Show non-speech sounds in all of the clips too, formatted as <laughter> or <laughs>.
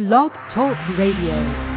Blog Talk Radio.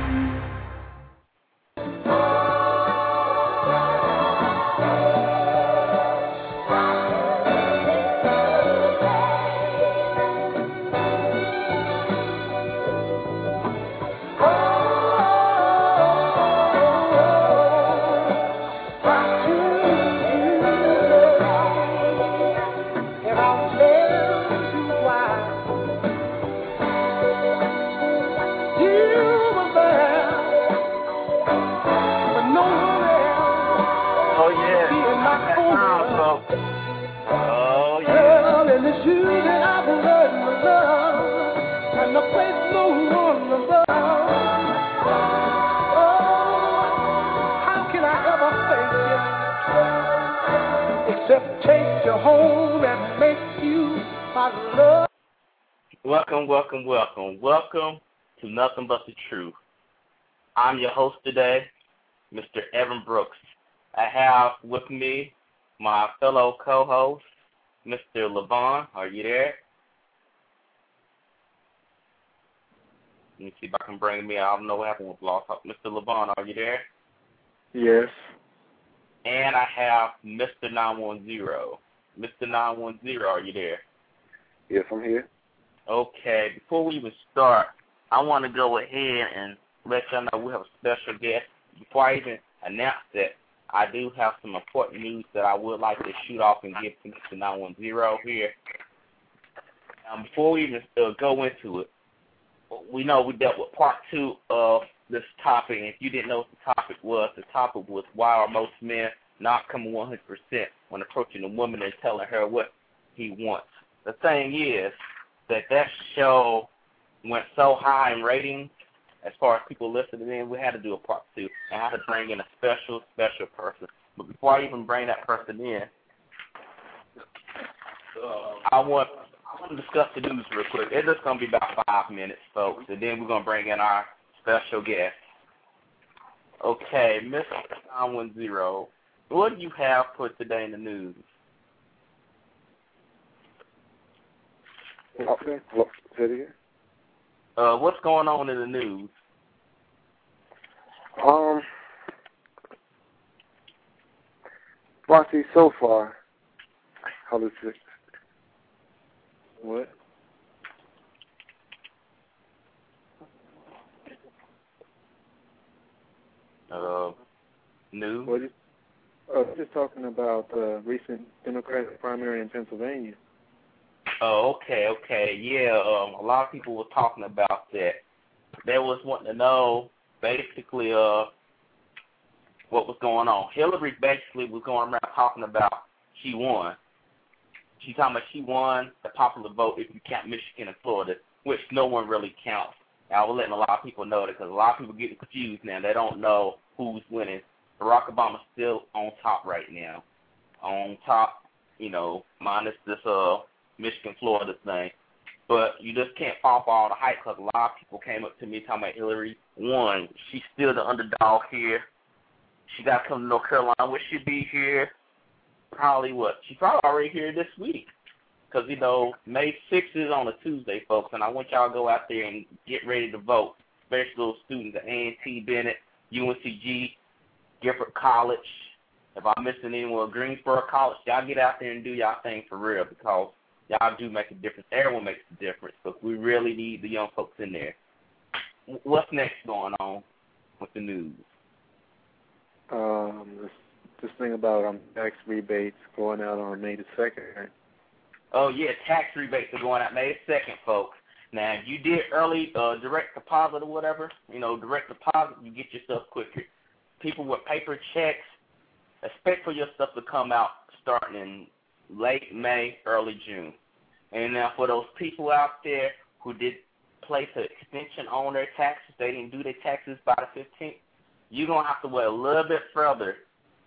Welcome, welcome, welcome. Welcome to Nothing But the Truth. I'm your host today, Mr. Evan Brooks. I have with me my fellow co-host, Mr. Levon. Are you there? Let me see if I can bring me. I don't know what happened with Lost. Mr. Levon, are you there? Yes. And I have Mr. 910. Mr. 910, are you there? Yes, I'm here. Okay, before we even start, I want to go ahead and let y'all know we have a special guest. Before I even announce that, I do have some important news that I would like to shoot off and give to Mr. 910 here. Um, before we even uh, go into it, we know we dealt with part two of this topic. And if you didn't know what the topic was, the topic was why are most men not coming 100% when approaching a woman and telling her what he wants. The thing is that that show went so high in ratings as far as people listening in, we had to do a part two. And I had to bring in a special, special person. But before I even bring that person in, I want I want to discuss the news real quick. It's just going to be about five minutes, folks, and then we're going to bring in our special guest. Okay, Mr. 910, what do you have for today in the news? Okay, well, say it again. Uh, what's going on in the news? Um, well, see, so far, it? What? Uh, news. What? Is, uh, just talking about the uh, recent Democratic primary in Pennsylvania. Oh, okay, okay, yeah. Um, a lot of people were talking about that. They was wanting to know basically uh what was going on. Hillary basically was going around talking about she won. She's talking about she won the popular vote if you count Michigan and Florida, which no one really counts. I was letting a lot of people know that because a lot of people get confused now. They don't know who's winning. Barack Obama's still on top right now. On top, you know, minus this uh Michigan Florida thing. But you just can't fall for all the hype because a lot of people came up to me talking about Hillary won. She's still the underdog here. She got to come to North Carolina. Will she be here? Probably what? She's probably already here this week. Because, you know, May 6th is on a Tuesday, folks, and I want y'all to go out there and get ready to vote, especially those students at A&T Bennett, UNCG, Guilford College. If I'm missing anyone, Greensboro College, y'all get out there and do y'all thing for real because y'all do make a difference. Everyone makes a difference, but we really need the young folks in there. What's next going on with the news? Um, this this thing about um tax rebates going out on May the second. Oh yeah, tax rebates are going out May the second, folks. Now, if you did early uh, direct deposit or whatever, you know, direct deposit, you get your stuff quicker. People with paper checks, expect for your stuff to come out starting in late May, early June. And now for those people out there who did place an extension on their taxes, they didn't do their taxes by the 15th, you're going to have to wait a little bit further,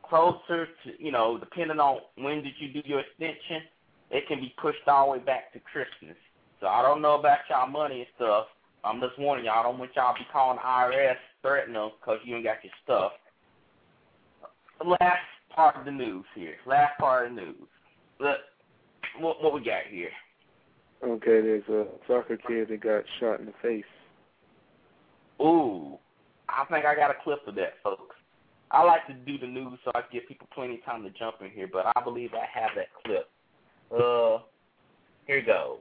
closer to, you know, depending on when did you do your extension, it can be pushed all the way back to Christmas. So I don't know about y'all money and stuff. I'm just warning y'all, I don't want y'all to be calling the IRS threatening them because you ain't got your stuff. Last part of the news here. Last part of the news. Look, what, what we got here? Okay, there's a soccer kid that got shot in the face. Ooh, I think I got a clip of that, folks. I like to do the news so I give people plenty of time to jump in here, but I believe I have that clip. Uh, here goes.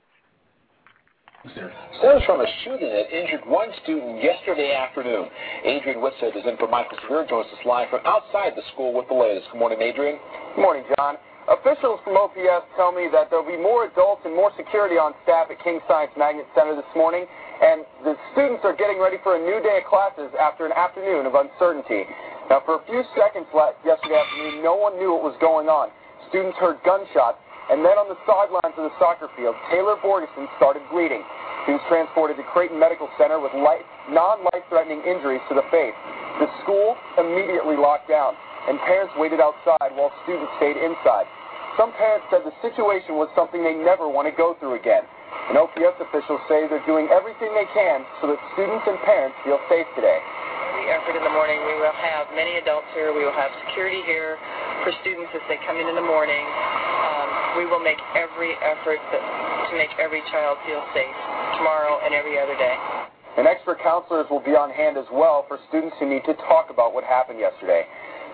Stems from a shooting that injured one student yesterday afternoon. Adrian Whitsett is in for Michael Severe, joins us live from outside the school with the latest. Good morning, Adrian. Good morning, John. Officials from OPS tell me that there will be more adults and more security on staff at King Science Magnet Center this morning, and the students are getting ready for a new day of classes after an afternoon of uncertainty. Now, for a few seconds yesterday afternoon, no one knew what was going on. Students heard gunshots, and then on the sidelines of the soccer field, Taylor Borgeson started bleeding. He was transported to Creighton Medical Center with non-life-threatening injuries to the face. The school immediately locked down, and parents waited outside while students stayed inside. Some parents said the situation was something they never want to go through again. And OPS officials say they're doing everything they can so that students and parents feel safe today. Effort in the morning, we will have many adults here. We will have security here for students as they come in in the morning we will make every effort to make every child feel safe tomorrow and every other day. And expert counselors will be on hand as well for students who need to talk about what happened yesterday.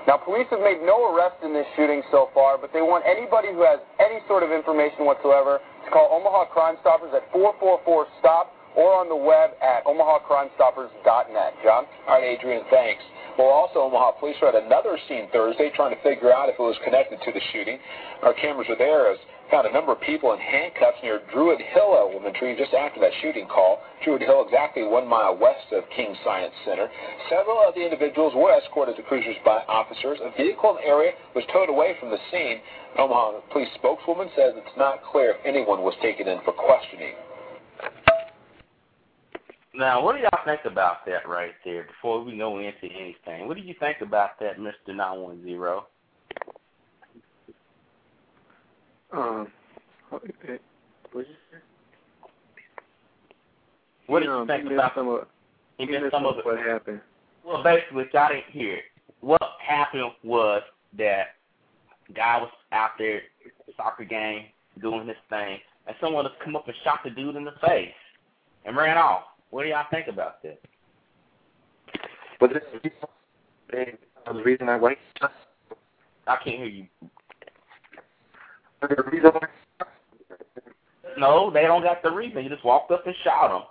Now, police have made no arrests in this shooting so far, but they want anybody who has any sort of information whatsoever to call Omaha Crime Stoppers at 444-STOP or on the web at omahacrimestoppers.net. John? All right, Adrian, thanks. Well, also, Omaha police were at another scene Thursday trying to figure out if it was connected to the shooting. Our cameras were there as found a number of people in handcuffs near Druid Hill Elementary just after that shooting call. Druid Hill, exactly one mile west of King Science Center. Several of the individuals were escorted to cruisers by officers. A vehicle in the area was towed away from the scene. Omaha police spokeswoman says it's not clear if anyone was taken in for questioning. Now, what do y'all think about that right there before we go into anything? What do you think about that, Mr. 910? Um, what did you say? What did you think about some of, you missed some of what happened? Well, basically, I didn't hear it. What happened was that guy was out there soccer game doing his thing, and someone has come up and shot the dude in the face and ran off. What do y'all think about this? Was this is the reason I went? I can't hear you. The reason no, they don't got the reason. You just walked up and shot them.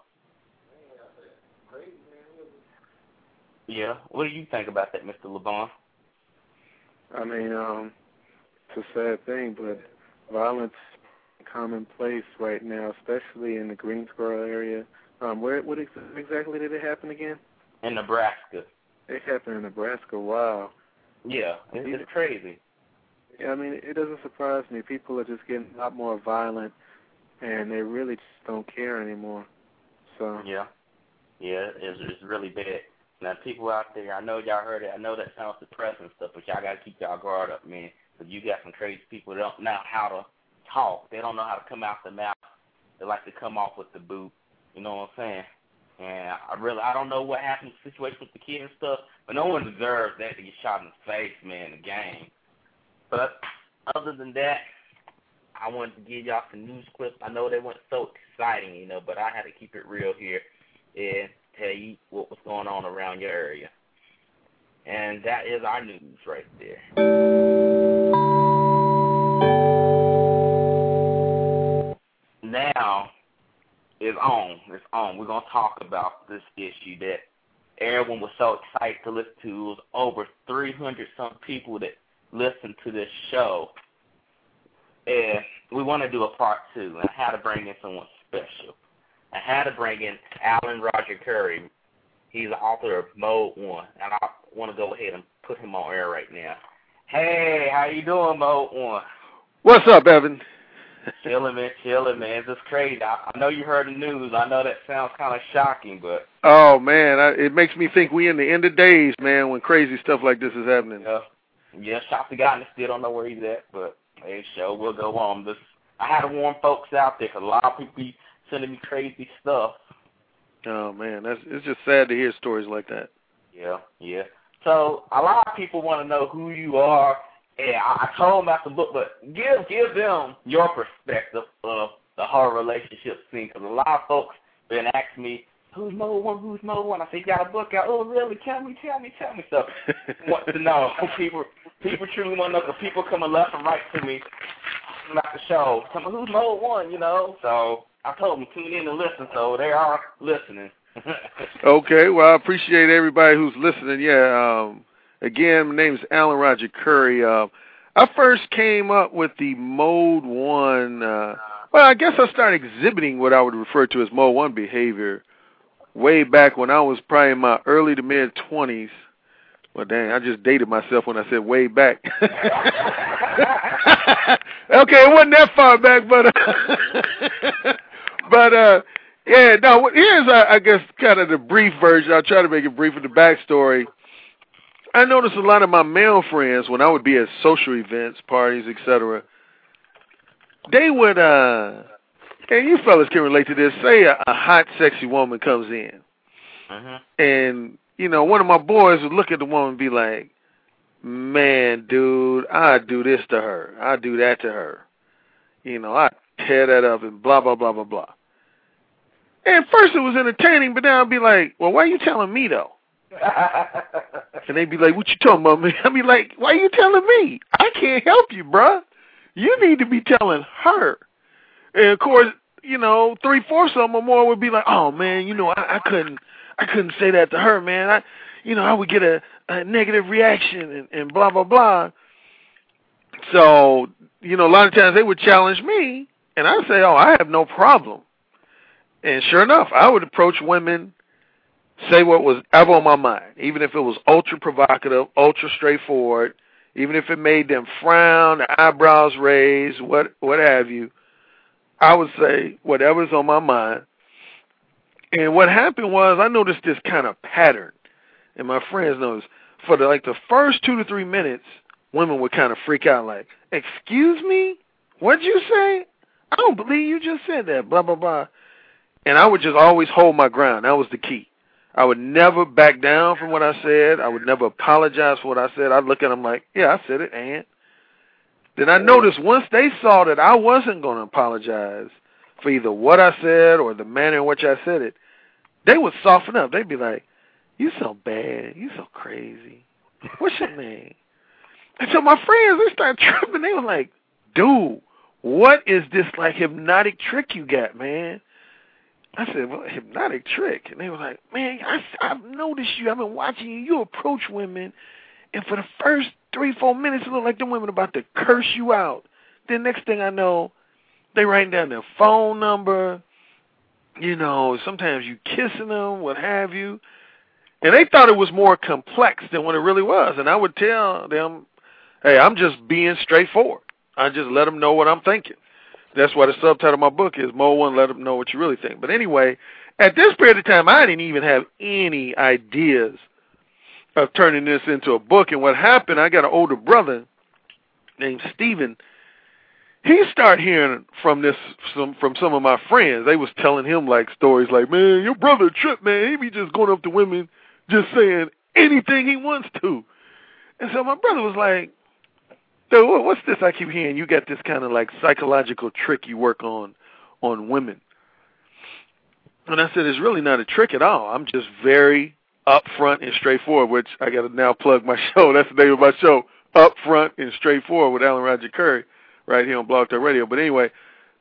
Yeah. What do you think about that, Mr. Levon? I mean, um, it's a sad thing, but violence commonplace right now, especially in the Greensboro area. Um, where what ex- exactly did it happen again? In Nebraska. It happened in Nebraska. Wow. Yeah, it's, it's crazy. Yeah, I mean, it doesn't surprise me. People are just getting a lot more violent, and they really just don't care anymore. So. Yeah. Yeah, it's it's really bad. Now, people out there, I know y'all heard it. I know that sounds depressing and stuff, but y'all gotta keep y'all guard up, man. Because you got some crazy people that don't know how to talk. They don't know how to come out the mouth. They like to come off with the boot. You know what I'm saying? And I really, I don't know what happened, the situation with the kid and stuff, but no one deserves that to get shot in the face, man, in the game. But other than that, I wanted to give y'all some news clips. I know they weren't so exciting, you know, but I had to keep it real here and tell you what was going on around your area. And that is our news right there. Now, is on. It's on. We're gonna talk about this issue that everyone was so excited to listen to. It was over 300 some people that listened to this show, and we want to do a part two. And had to bring in someone special. I had to bring in Alan Roger Currie. He's the author of Mode One, and I want to go ahead and put him on air right now. Hey, how you doing, Mode One? What's up, Evan? Chilling, man, chilling, man. It's just crazy. I, I know you heard the news. I know that sounds kind of shocking, but oh man, I, it makes me think we in the end of days, man, when crazy stuff like this is happening. Yeah, yeah. Shock the guy, and still don't know where he's at, but hey, show will go on. This I had to warn folks out there because a lot of people be sending me crazy stuff. Oh man, that's it's just sad to hear stories like that. Yeah, yeah. So a lot of people want to know who you are and I, I told them about the book, but give give them your perspective of the horror relationship scene, because a lot of folks been asking me who's Mo one? Who's Mo one? I said, you got a book out. Oh, really? Tell me, tell me, tell me. So, <laughs> want to know. People, people truly want to know. Cause people coming left and right to me about the show. Tell me who's Mo one? You know. So I told them tune in and listen. So they are listening. <laughs> okay, well, I appreciate everybody who's listening. Yeah, um, again, my name is Alan Roger Currie. Uh, I first came up with the Mode 1, uh, well, I guess I started exhibiting what I would refer to as Mode 1 behavior way back when I was probably in my early to mid 20s. Well, dang, I just dated myself when I said way back. <laughs> okay, it wasn't that far back, but uh, <laughs> but uh, yeah, no. Here's uh, I guess kind of the brief version. I'll try to make it brief with the backstory. I noticed a lot of my male friends when I would be at social events, parties, etc. They would, uh, and you fellas can relate to this. Say a, a hot, sexy woman comes in, uh-huh. and you know one of my boys would look at the woman and be like, "Man, dude, I do this to her. I do that to her. You know, I tear that up and blah blah blah blah blah." And first it was entertaining, but then I'd be like, "Well, why are you telling me though?" <laughs> and they'd be like, "What you talking about, man?" <laughs> I'd be like, "Why are you telling me? I can't help you, bruh. You need to be telling her." And of course, you know, three fourths of them or more would be like, "Oh man, you know, I, I couldn't, I couldn't say that to her, man. I, you know, I would get a, a negative reaction and, and blah blah blah." So, you know, a lot of times they would challenge me, and I'd say, "Oh, I have no problem." And sure enough, I would approach women say what was ever on my mind, even if it was ultra provocative, ultra straightforward, even if it made them frown, eyebrows raise, what what have you. I would say whatever's on my mind. And what happened was I noticed this kind of pattern, and my friends noticed for the like the first two to three minutes, women would kind of freak out, like, "Excuse me, what'd you say? I don't believe you just said that." Blah blah blah. And I would just always hold my ground. That was the key. I would never back down from what I said. I would never apologize for what I said. I'd look at them like, yeah, I said it, and then I noticed once they saw that I wasn't going to apologize for either what I said or the manner in which I said it, they would soften up. They'd be like, "You so bad. You so crazy. What's your name?" And so my friends they started <laughs> tripping. They were like, "Dude, what is this like hypnotic trick you got, man?" I said, well, hypnotic trick. And they were like, man, I, I've noticed you. I've been watching you. You approach women, and for the first three, four minutes, it looked like the women about to curse you out. Then next thing I know, they writing down their phone number. You know, sometimes you kissing them, what have you. And they thought it was more complex than what it really was. And I would tell them, hey, I'm just being straightforward. I just let them know what I'm thinking. That's why the subtitle of my book is Mode One Let Them Know What You Really Think. But anyway, at this period of time, I didn't even have any ideas of turning this into a book. And what happened, I got an older brother named Stephen. He started hearing from this some from some of my friends. They was telling him like stories like, "Man, your brother Trip, man, he be just going up to women, just saying anything he wants to." And so my brother was like, so what's this I keep hearing? You got this kind of like psychological trick you work on on women. And I said, it's really not a trick at all. I'm just very upfront and straightforward, which I got to now plug my <laughs> show. That's the name of my show, Upfront and Straightforward with Alan Roger Currie, right here on Blog Talk Radio. But anyway,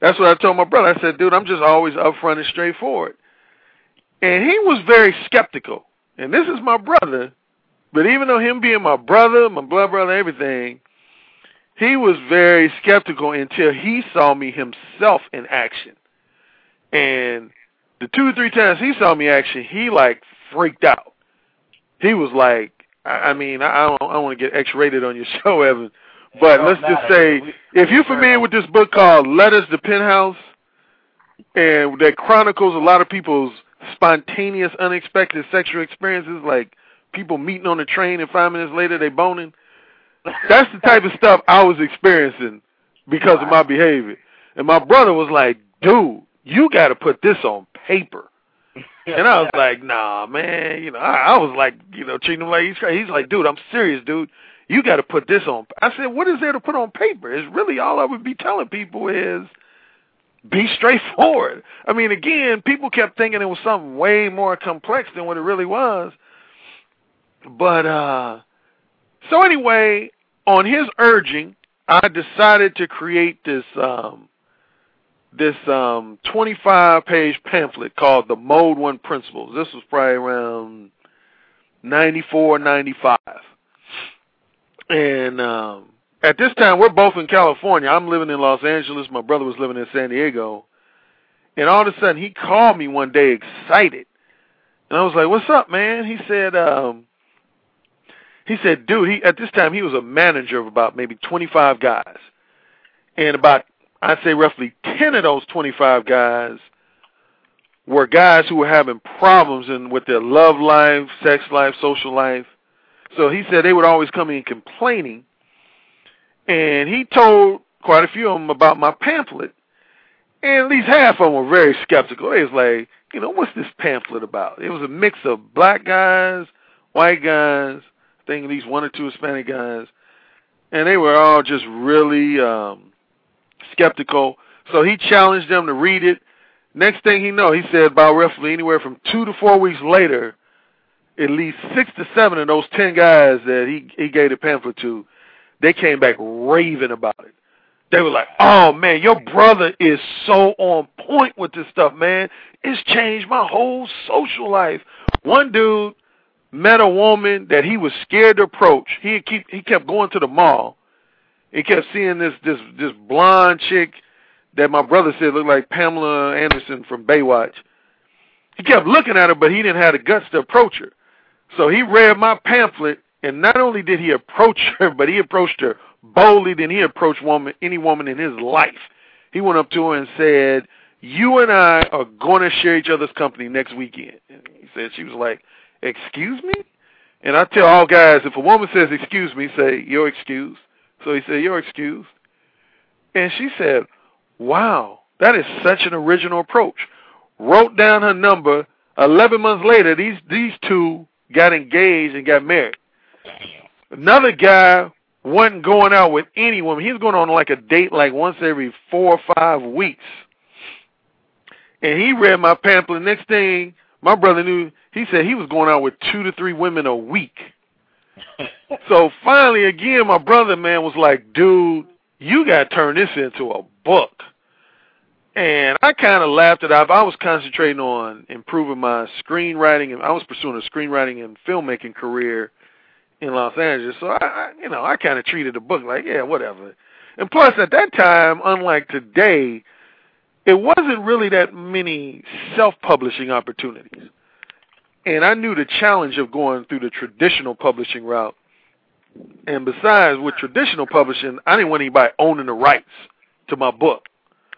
that's what I told my brother. I said, dude, I'm just always upfront and straightforward. And he was very skeptical. And this is my brother, but even though him being my brother, my blood brother, everything, he was very skeptical until he saw me himself in action. And the two or three times he saw me action, he like freaked out. He was like, I, I mean, I don't, I don't want to get X-rated on your <laughs> show, Evan, but let's just say, if you're familiar with this book called Letters to Penthouse, and that chronicles a lot of people's spontaneous, unexpected sexual experiences, like people meeting on the train and five minutes later they boning. That's the type of stuff I was experiencing because of my behavior. And my brother was like, dude, you got to put this on paper. and I was <laughs> like, nah, man. You know, I, I was like, you know, treating him like he's crazy. He's like, dude, I'm serious, dude. You got to put this on. I said, what is there to put on paper? It's really all I would be telling people is be straightforward. I mean, again, people kept thinking it was something way more complex than what it really was. But uh so anyway, on his urging, I decided to create this um this um 25 page pamphlet called the Mode 1 Principles. This was probably around 94 95. And um at this time we're both in California. I'm living in Los Angeles, my brother was living in San Diego. And all of a sudden he called me one day excited. And I was like, "What's up, man?" He said um he said, "Dude, he at this time he was a manager of about maybe 25 guys." And about I'd say roughly 10 of those 25 guys were guys who were having problems in with their love life, sex life, social life. So he said they would always come in complaining. And he told quite a few of them about my pamphlet. And at least half of them were very skeptical. They was like, you know, what's this pamphlet about? It was a mix of black guys, white guys, I think at least one or two Hispanic guys. And they were all just really um skeptical. So he challenged them to read it. Next thing he know, he said about roughly anywhere from two to four weeks later, at least six to seven of those ten guys that he he gave the pamphlet to, they came back raving about it. They were like, "Oh man, your brother is so on point with this stuff, man. It's changed my whole social life." One dude met a woman that he was scared to approach. He keep he kept going to the mall. He kept seeing this this this blonde chick that my brother said looked like Pamela Anderson from Baywatch. He kept looking at her, but he didn't have the guts to approach her. So he read my pamphlet, and not only did he approach <laughs> her, but he approached her boldly than he approached woman any woman in his life. He went up to her and said, "You and I are going to share each other's company next weekend." And he said she was like, "Excuse me?" And I tell all guys, if a woman says "excuse me," say "You're excused." So he said, "You're excused." And she said, "Wow, that is such an original approach." Wrote down her number. Eleven months later, these these two got engaged and got married. Another guy wasn't going out with any woman. He was going on like a date like once every four or five weeks. And he read my pamphlet. Next thing, my brother knew, he said he was going out with two to three women a week. <laughs> so finally, again, my brother, man, was like, dude, you got to turn this into a book. And I kind of laughed it off. I was concentrating on improving my screenwriting, and I was pursuing a screenwriting and filmmaking career in Los Angeles. So I, I you know, I kind of treated the book like, yeah, whatever. And plus, at that time, unlike today, it wasn't really that many self-publishing opportunities. And I knew the challenge of going through the traditional publishing route. And besides, with traditional publishing, I didn't want anybody owning the rights to my book.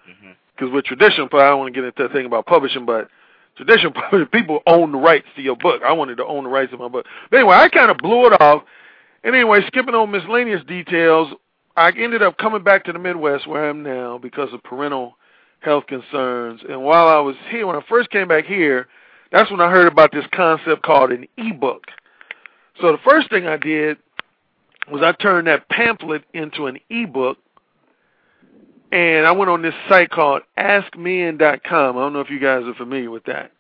Because mm-hmm. with traditional, I don't want to get into the thing about publishing, but traditional <laughs> publishing, people own the rights to your book. I wanted to own the rights to my book. But anyway, I kind of blew it off. And anyway, skipping on miscellaneous details, I ended up coming back to the Midwest where I am now because of parental health concerns. And while I was here, when I first came back here, that's when I heard about this concept called an ebook. So the first thing I did was I turned that pamphlet into an ebook, and I went on this site called AskMen.com. I don't know if you guys are familiar with that.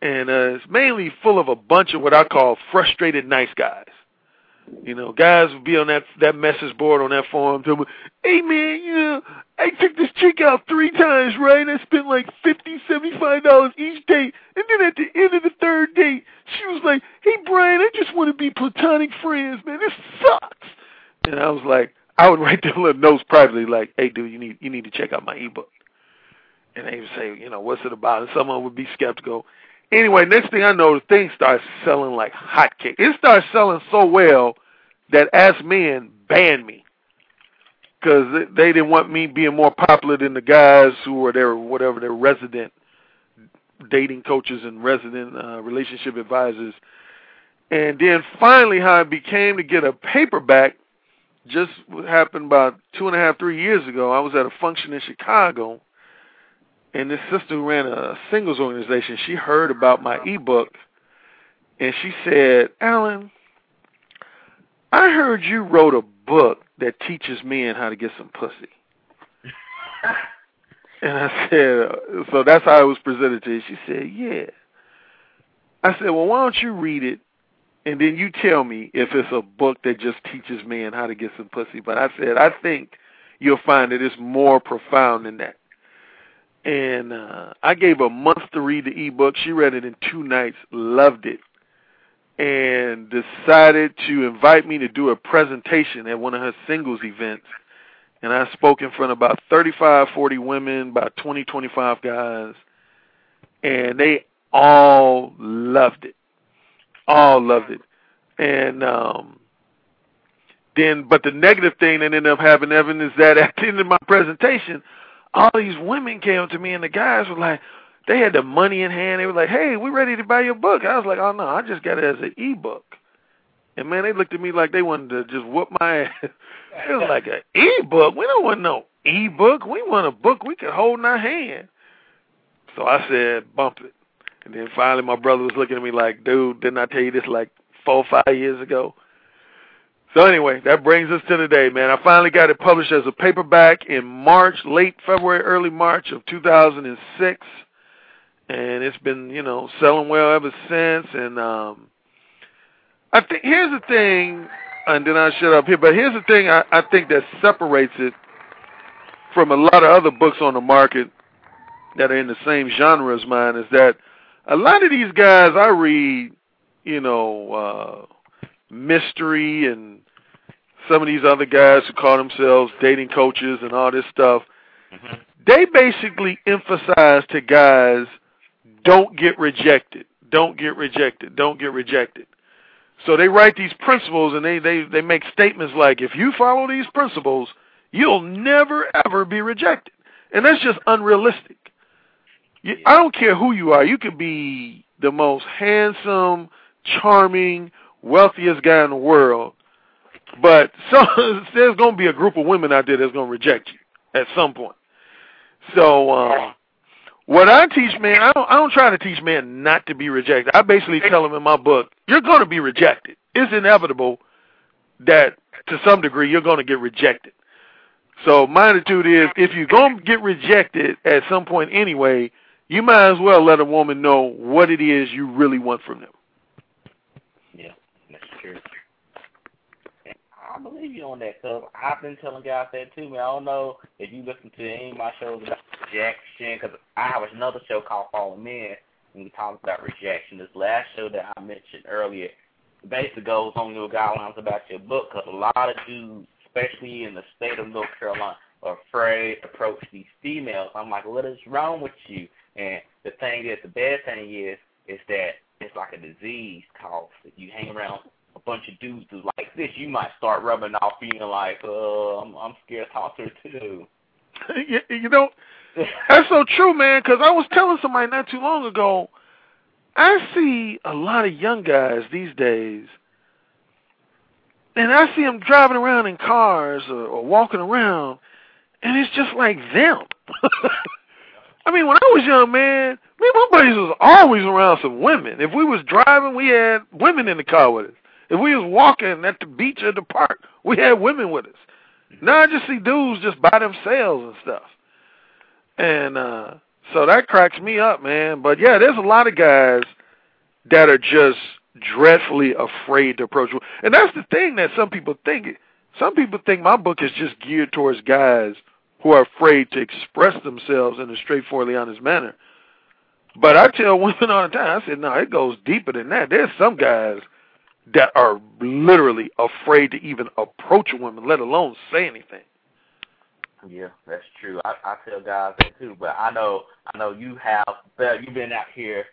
And uh, it's mainly full of a bunch of what I call frustrated nice guys. You know, guys would be on that that message board on that forum telling me, "Hey man, you know, I took this chick out three times, right? I spent like fifty, seventy-five dollars each date, and then at the end of the third date, she was like, "Hey Brian, I just want to be platonic friends, man. This sucks." And I was like, I would write them little notes privately, like, "Hey dude, you need you need to check out my ebook." And they would say, you know, what's it about? And someone would be skeptical. Anyway, next thing I know, the thing starts selling like hotcakes. It starts selling so well that Ask Men banned me because they didn't want me being more popular than the guys who were their whatever their resident dating coaches and resident uh, relationship advisors. And then finally, how it became to get a paperback just happened about two and a half, three years ago. I was at a function in Chicago, and this sister who ran a singles organization, she heard about my ebook, and she said, Alan, I heard you wrote a book that teaches men how to get some pussy. <laughs> And I said, uh, so that's how it was presented to her. She said, yeah. I said, well, why don't you read it, and then you tell me if it's a book that just teaches men how to get some pussy. But I said, I think you'll find that it's more profound than that. And uh, I gave her a month to read the ebook. She read it in two nights, loved it, and decided to invite me to do a presentation at one of her singles events and I spoke in front of about 35, 40 women, about 20, 25 guys, and they all loved it. All loved it. And um then but the negative thing that ended up happening, Evan, is that <laughs> at the end of my presentation, all these women came to me and the guys were like they had the money in hand, they were like, Hey, we ready to buy your book. I was like, Oh no, I just got it as an e book. And man, they looked at me like they wanted to just whoop my <laughs> ass. it was like an e-book. We don't want no e-book. We want a book we can hold in our hand. So I said, bump it. And then finally, my brother was looking at me like, dude, didn't I tell you this like four, five years ago? So anyway, that brings us to today, man. I finally got it published as a paperback in March, late February, early March of 2006, and it's been, you know, selling well ever since. And um, I think here's the thing, and then I shut up here. But here's the thing I, I think that separates it from a lot of other books on the market that are in the same genre as mine is that a lot of these guys I read, you know, uh, mystery and some of these other guys who call themselves dating coaches and all this stuff, mm-hmm. they basically emphasize to guys, don't get rejected, don't get rejected, don't get rejected. So they write these principles and they, they, they make statements like, if you follow these principles, you'll never ever be rejected. And that's just unrealistic. You, I don't care who you are. You could be the most handsome, charming, wealthiest guy in the world. But <laughs> so, there's going to be a group of women out there that's going to reject you at some point. So, um, what I teach men, I don't, I don't try to teach men not to be rejected. I basically tell them in my book, you're going to be rejected. It's inevitable that to some degree you're going to get rejected. So my attitude is, if you're going to get rejected at some point anyway, you might as well let a woman know what it is you really want from them. Yeah, that's true. I believe you on that, cuz I've been telling guys that too, man. I don't know if you listen to any of my shows about rejection, because I have another show called Fallen Men, and we talk about rejection. This last show that I mentioned earlier basically goes on your guidelines about your book, because a lot of dudes, especially in the state of North Carolina, are afraid to approach these females. I'm like, what is wrong with you? And the thing is, the bad thing is, is that it's like a disease cause if you hang around a bunch of dudes who like this, you might start rubbing off, feeling like, uh, I'm, I'm scared her too. <laughs> you, you know, that's so true, man. Because I was telling somebody not too long ago, I see a lot of young guys these days, and I see them driving around in cars or, or walking around, and it's just like them. <laughs> I mean, when I was young, man, me and my buddies was always around some women. If we was driving, we had women in the car with us. If we was walking at the beach or the park, we had women with us. Now I just see dudes just by themselves and stuff. And uh so that cracks me up, man. But yeah, there's a lot of guys that are just dreadfully afraid to approach. And that's the thing that some people think. Some people think my book is just geared towards guys who are afraid to express themselves in a straightforwardly honest manner. But I tell women <laughs> all the time, I said, no, it goes deeper than that. There's some guys that are literally afraid to even approach a woman, let alone say anything. Yeah, that's true. I, I tell guys that too, but I know I know you have you've been out here,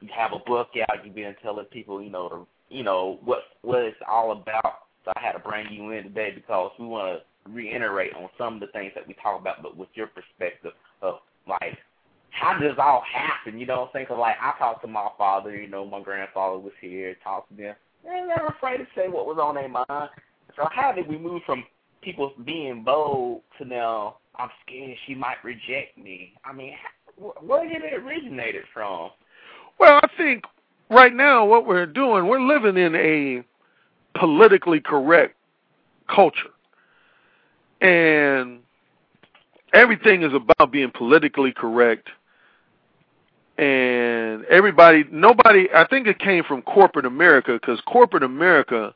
you have a book out, you've been telling people, you know, you know what what it's all about. So I had to bring you in today because we want to reiterate on some of the things that we talk about, but with your perspective of like how does all happen? You know, think of like I talked to my father, you know, my grandfather was here, talked to them they never afraid to say what was on their mind. So how did we move from people being bold to now I'm scared she might reject me? I mean, where did it originated from? Well, I think right now what we're doing, we're living in a politically correct culture. And everything is about being politically correct and everybody nobody i think it came from corporate america because corporate america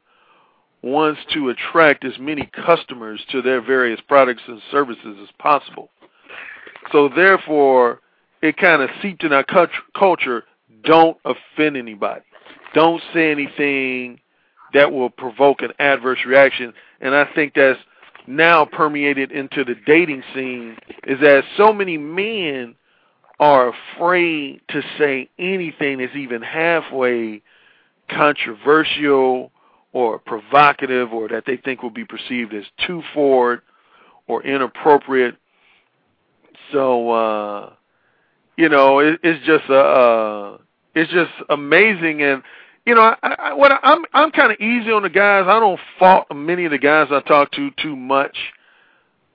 wants to attract as many customers to their various products and services as possible. So therefore it kind of seeped in our culture don't offend anybody. Don't say anything that will provoke an adverse reaction. And i think that's now permeated into the dating scene is that so many men are afraid to say anything that's even halfway controversial or provocative or that they think will be perceived as too forward or inappropriate. So uh you know, it, it's just uh, uh it's just amazing and you know, I, I, what I, I'm I'm kind of easy on the guys. I don't fault many of the guys I talk to too much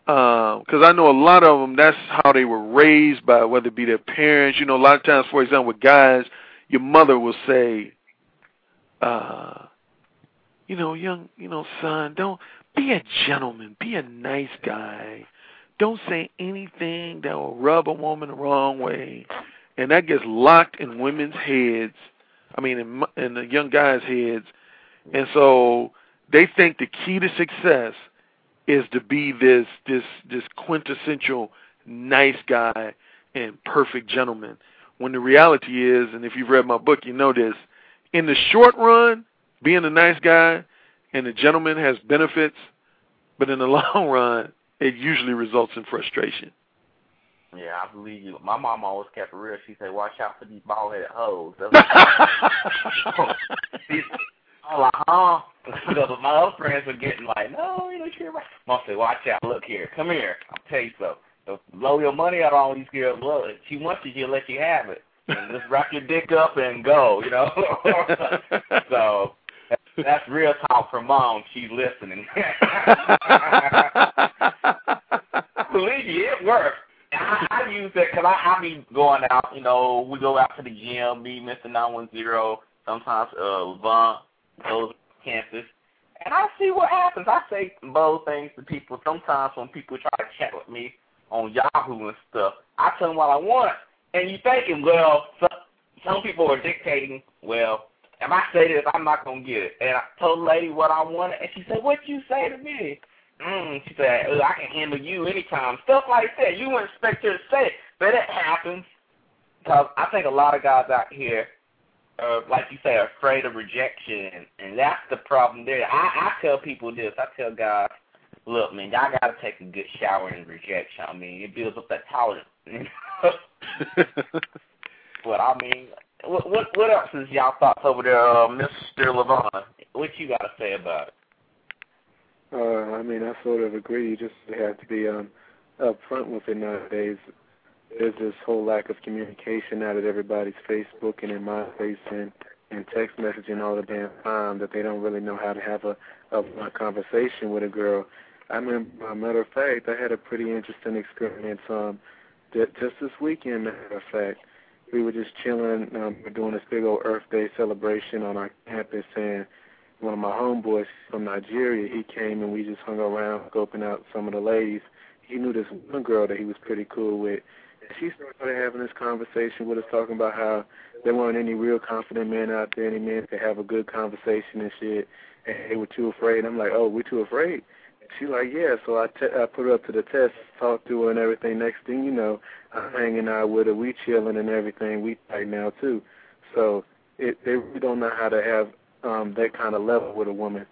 because uh, I know a lot of them. That's how they were raised by whether it be their parents. You know, a lot of times, for example, with guys, your mother will say, uh, you know, young, you know, son, don't be a gentleman, be a nice guy. Don't say anything that will rub a woman the wrong way, and that gets locked in women's heads I mean, in, in the young guys' heads, and so they think the key to success is to be this this this quintessential nice guy and perfect gentleman. When the reality is, and if you've read my book, you know this. In the short run, being a nice guy and a gentleman has benefits, but in the <laughs> long run, it usually results in frustration. Yeah, I believe you. My mom always kept it real. She said, "Watch out for these bald headed hoes." <laughs> <laughs> I'm like, huh? <laughs> Because my other friends were getting like, "No, you know, you're right." Mom said, "Watch out. Look here. Come here. I'll tell you so. so blow your money out on all these girls. Well, if she wants you, she'll let you have it. And just <laughs> wrap your dick up and go. You know." <laughs> so that's real talk from mom. She's listening. Believe me, it works. I, I use that because I, I be going out. You know, we go out to the gym. Me, Mister Nine One Zero. Sometimes uh, Levon goes campus, and I see what happens. I say bold things to people. Sometimes when people try to chat with me on Yahoo and stuff, I tell them what I want, and you thinking, well, some, some people are dictating. Well, if I say this, I'm not gonna get it. And I told the lady what I wanted, and she said, "What you say to me?" Mm, she said, I can handle you anytime. Stuff like that. You wouldn't expect her to say it, but it happens. Because I think a lot of guys out here, uh, like you say, afraid of rejection, and that's the problem there. I, I tell people this. I tell guys, look, man, y'all got to take a good shower in rejection. I mean, it builds up that tolerance. <laughs> <laughs> but I mean, what what what else is y'all thoughts over there, uh, Mr. Levon? What you got to say about it? Uh, I mean, I sort of agree. You just have to be um, upfront with it nowadays. There's this whole lack of communication out at everybody's Facebook and in MySpace and and text messaging all the damn time that they don't really know how to have a, a, a conversation with a girl. I mean, a matter of fact, I had a pretty interesting experience. Um, just this weekend, matter of fact, we were just chilling. Um, we're doing this big old Earth Day celebration on our campus, and one of my homeboys from Nigeria, he came and we just hung around scoping out some of the ladies. He knew this one girl that he was pretty cool with. She started having this conversation with us, talking about how there weren't any real confident men out there, any men could have a good conversation and shit, and they were too afraid. I'm like, oh, we're too afraid. She's like, yeah. So I, t- I put her up to the test, talked to her and everything. Next thing you know, I'm hanging out with her. We chilling and everything. We tight now too. So it, they don't know how to have um, that kind of level with a woman,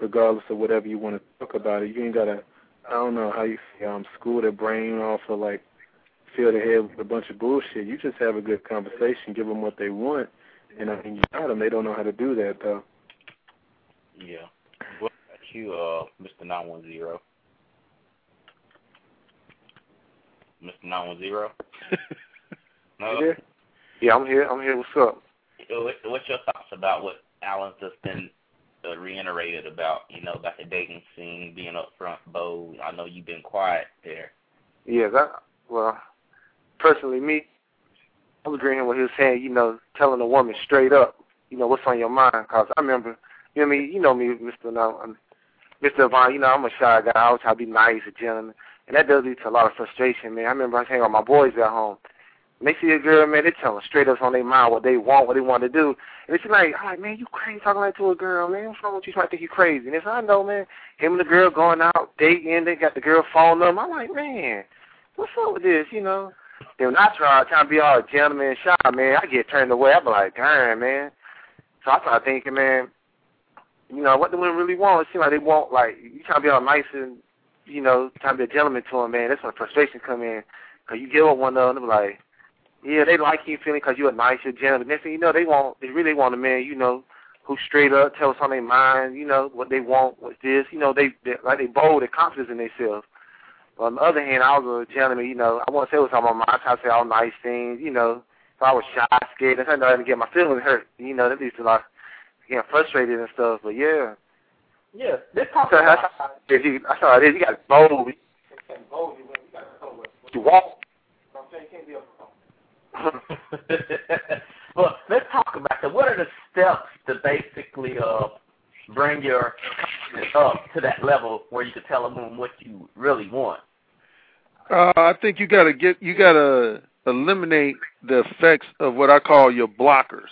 regardless of whatever you want to talk about it. You ain't gotta, I don't know how you um, school their brain off or like fill their head with a bunch of bullshit. You just have a good conversation, give them what they want, and I mean, you got them. They don't know how to do that though. Yeah. What about you, uh, Mr. Nine One Zero? Mr. Nine One Zero. <laughs> No. Yeah. Yeah, I'm here. I'm here. What's up? What's your thoughts about what Alan's just been uh, reiterated about, you know, about the dating scene, being upfront, bold. I know you've been quiet there. Yeah, that, well, personally, me, I'm agreeing with his saying, you know, telling a woman straight up, you know, what's on your mind. Because I remember, you know me, you know me, Mr. No, Mr. Vaughn, you know, I'm a shy guy. I always try to be nice and gentleman. and that does lead to a lot of frustration, man. I remember I was hanging with my boys at home. When they see a girl, man, they tell them straight up on their mind what they want, what they want to do. And it's like, I'm like, man, you crazy talking like to a girl, man. What's wrong with you? Somebody think you crazy. And it's I know, man. Him and the girl going out, dating, they got the girl phone number. I'm like, man, what's up with this, you know? Then when I try trying to be all gentleman shy, man, I get turned away. I'm like, darn, man. So I started thinking, man, you know, what do women really want? It seems like they want, like, you trying to be all nice and, you know, trying to be a gentleman to them, man. That's when frustration come in. Because you get with one them, like, yeah, they like you feeling because you're a nice, you're gentle. But next thing you know, they want, they really want a man, you know, who straight up tells on their mind, you know, what they want, what's this. You know, they, they like they bold and confident in themselves. On the other hand, I was a gentleman, you know, I want to say what's on my mind. I try to say all nice things, you know. If I was shy, scared, that's how I didn't get my feelings hurt. You know, that leads to like getting frustrated and stuff. But yeah. Yeah, this talk so about... That's how it is. You got bold. You got bold. You got what you want. I'm saying you can't be a well, <laughs> let's talk about that. What are the steps to basically uh, bring your confidence up to that level where you can tell a woman what you really want? Uh, I think you gotta get you gotta eliminate the effects of what I call your blockers.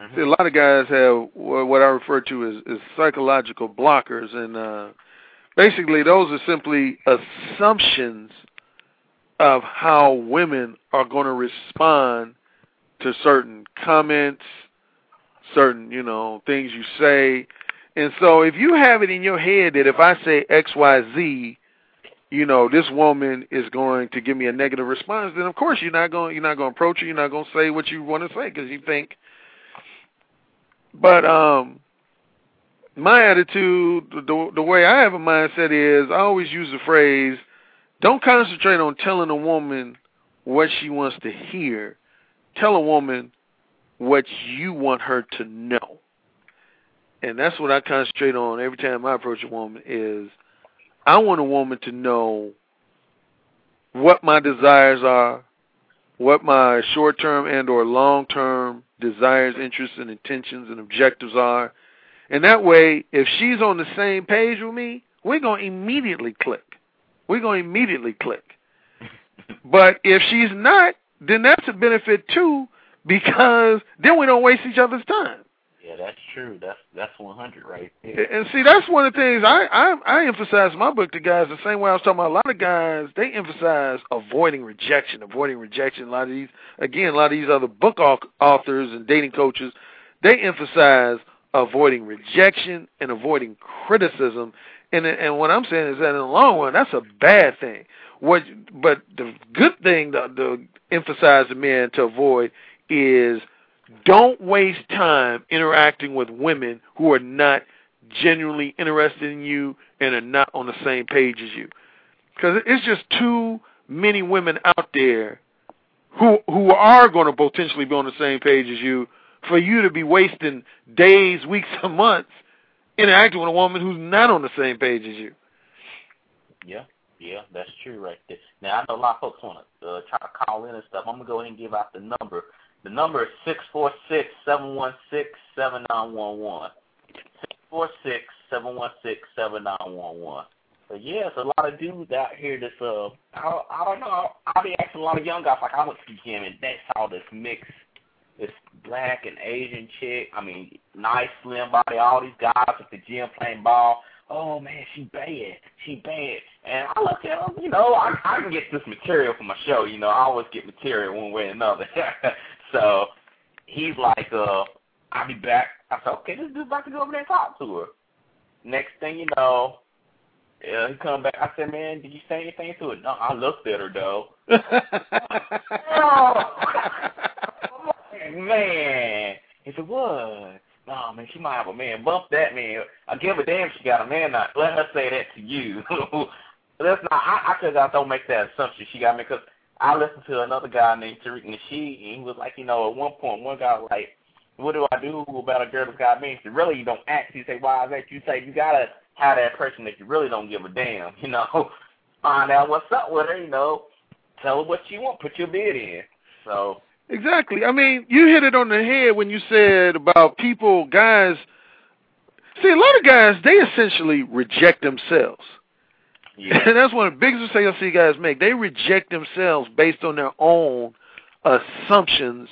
Mm-hmm. See, a lot of guys have what I refer to as, as psychological blockers, and uh, basically those are simply assumptions of how women are going to respond to certain comments, certain, you know, things you say. And so if you have it in your head that if I say XYZ, you know, this woman is going to give me a negative response, then of course you're not going you're not going to approach her, you're not going to say what you want to say cuz you think but um my attitude the the way I have a mindset is I always use the phrase don't concentrate on telling a woman what she wants to hear. Tell a woman what you want her to know. And that's what I concentrate on every time I approach a woman is I want a woman to know what my desires are, what my short-term and or long-term desires, interests and intentions and objectives are. And that way, if she's on the same page with me, we're going to immediately click we're going to immediately click. <laughs> but if she's not, then that's a benefit too, because then we don't waste each other's time. Yeah, that's true. That's that's 100 right there. And see, that's one of the things I I, I emphasize in my book to guys the same way I was talking about. A lot of guys they emphasize avoiding rejection, avoiding rejection. A lot of these, again, a lot of these other book authors and dating coaches, they emphasize avoiding rejection and avoiding criticism and and what I'm saying is that in the long run, that's a bad thing. What, but the good thing to, to emphasize to men to avoid is don't waste time interacting with women who are not genuinely interested in you and are not on the same page as you. Because it's just too many women out there who who are going to potentially be on the same page as you for you to be wasting days, <laughs> weeks, or months interacting with a woman who's not on the same page as you. Yeah, yeah, that's true right there. Now I know a lot of folks want to uh, try to call in and stuff. I'm gonna go ahead and give out the number. The number is six four six seven one six seven nine one one. Six four six seven one six seven nine one one. But yeah, it's a lot of dudes out here that's uh I I don't know. I'll be asking a lot of young guys like I went to the gym and they saw this mix this black and Asian chick. I mean, nice slim body. All these guys at the gym playing ball. Oh man, she bad. She bad. And I look at them. You know, I, I can get this material for my show. You know, I always get material one way or another. <laughs> so he's like, uh, I'll be back. I said, okay, this dude's about to go over there and talk to her. Next thing you know, yeah, he come back. I said, man, did you say anything to it? No, I looked at her though. oh <laughs> <laughs> man. He said, what? No, man, she might have a man. Bump that man. I give a damn she got a man. Not let her say that to you. <laughs> That's not. I, I I don't make that assumption. She got me because I listened to another guy named Tariq Nasheed, and he was like, you know, at one point, one guy was like, what do I do about a girl that's got me? He said, really, you don't ask. You say, why is that? You say, you gotta have that person that you really don't give a damn. <laughs> You know, find out what's up with her. You know, tell her what you want. Put your bid in. So Exactly. I mean, you hit it on the head when you said about people, guys. See, a lot of guys, they essentially reject themselves. Yeah. And <laughs> that's one of the biggest mistakes I see guys make. They reject themselves based on their own assumptions,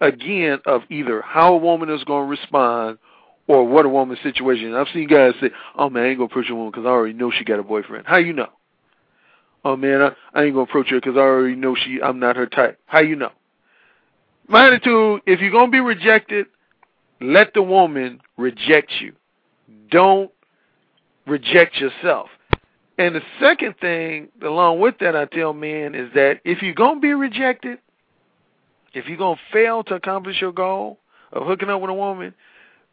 again, of either how a woman is going to respond or what a woman's situation is. I've seen guys say, oh, man, I ain't going to approach a woman because I already know she got a boyfriend. How you know? Oh, man, I, I ain't going to approach her because I already know she I'm not her type. How you know? My attitude, if you're going to be rejected, let the woman reject you. Don't reject yourself. And the second thing, along with that, I tell men is that if you're going to be rejected, if you're going to fail to accomplish your goal of hooking up with a woman,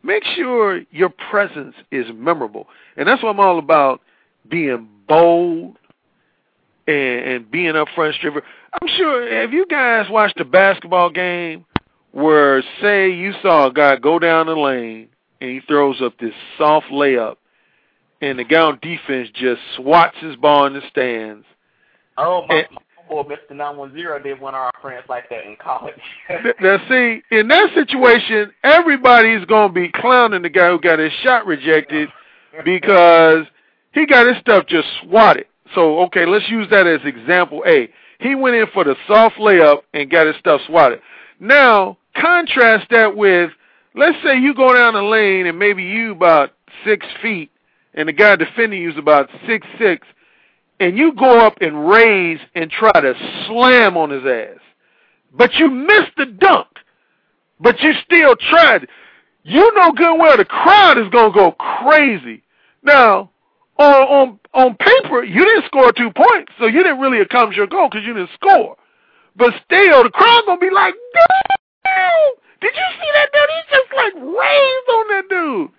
make sure your presence is memorable. And that's what I'm all about being bold and, and being upfront stripper. I'm sure, have you guys watched a basketball game where, say, you saw a guy go down the lane and he throws up this soft layup and the guy on defense just swats his ball in the stands. Oh, my, And- my boy, Mr. 910, did one of our friends like that in college. Now, see, in that situation, everybody's going to be clowning the guy who got his shot rejected because he got his stuff just swatted. So, okay, let's use that as example A. He went in for the soft layup and got his stuff swatted. Now, contrast that with, let's say you go down the lane and maybe you about six feet and the guy defending you is about six six, and you go up and raise and try to slam on his ass but you missed the dunk. But you still tried. You know good well the crowd is gonna go crazy. Now, on on on paper, you didn't score two points, so you didn't really accomplish your goal because you didn't score. But still, the crowd gonna be like, "Damn! Did you see that dude? He just like raised on that dude."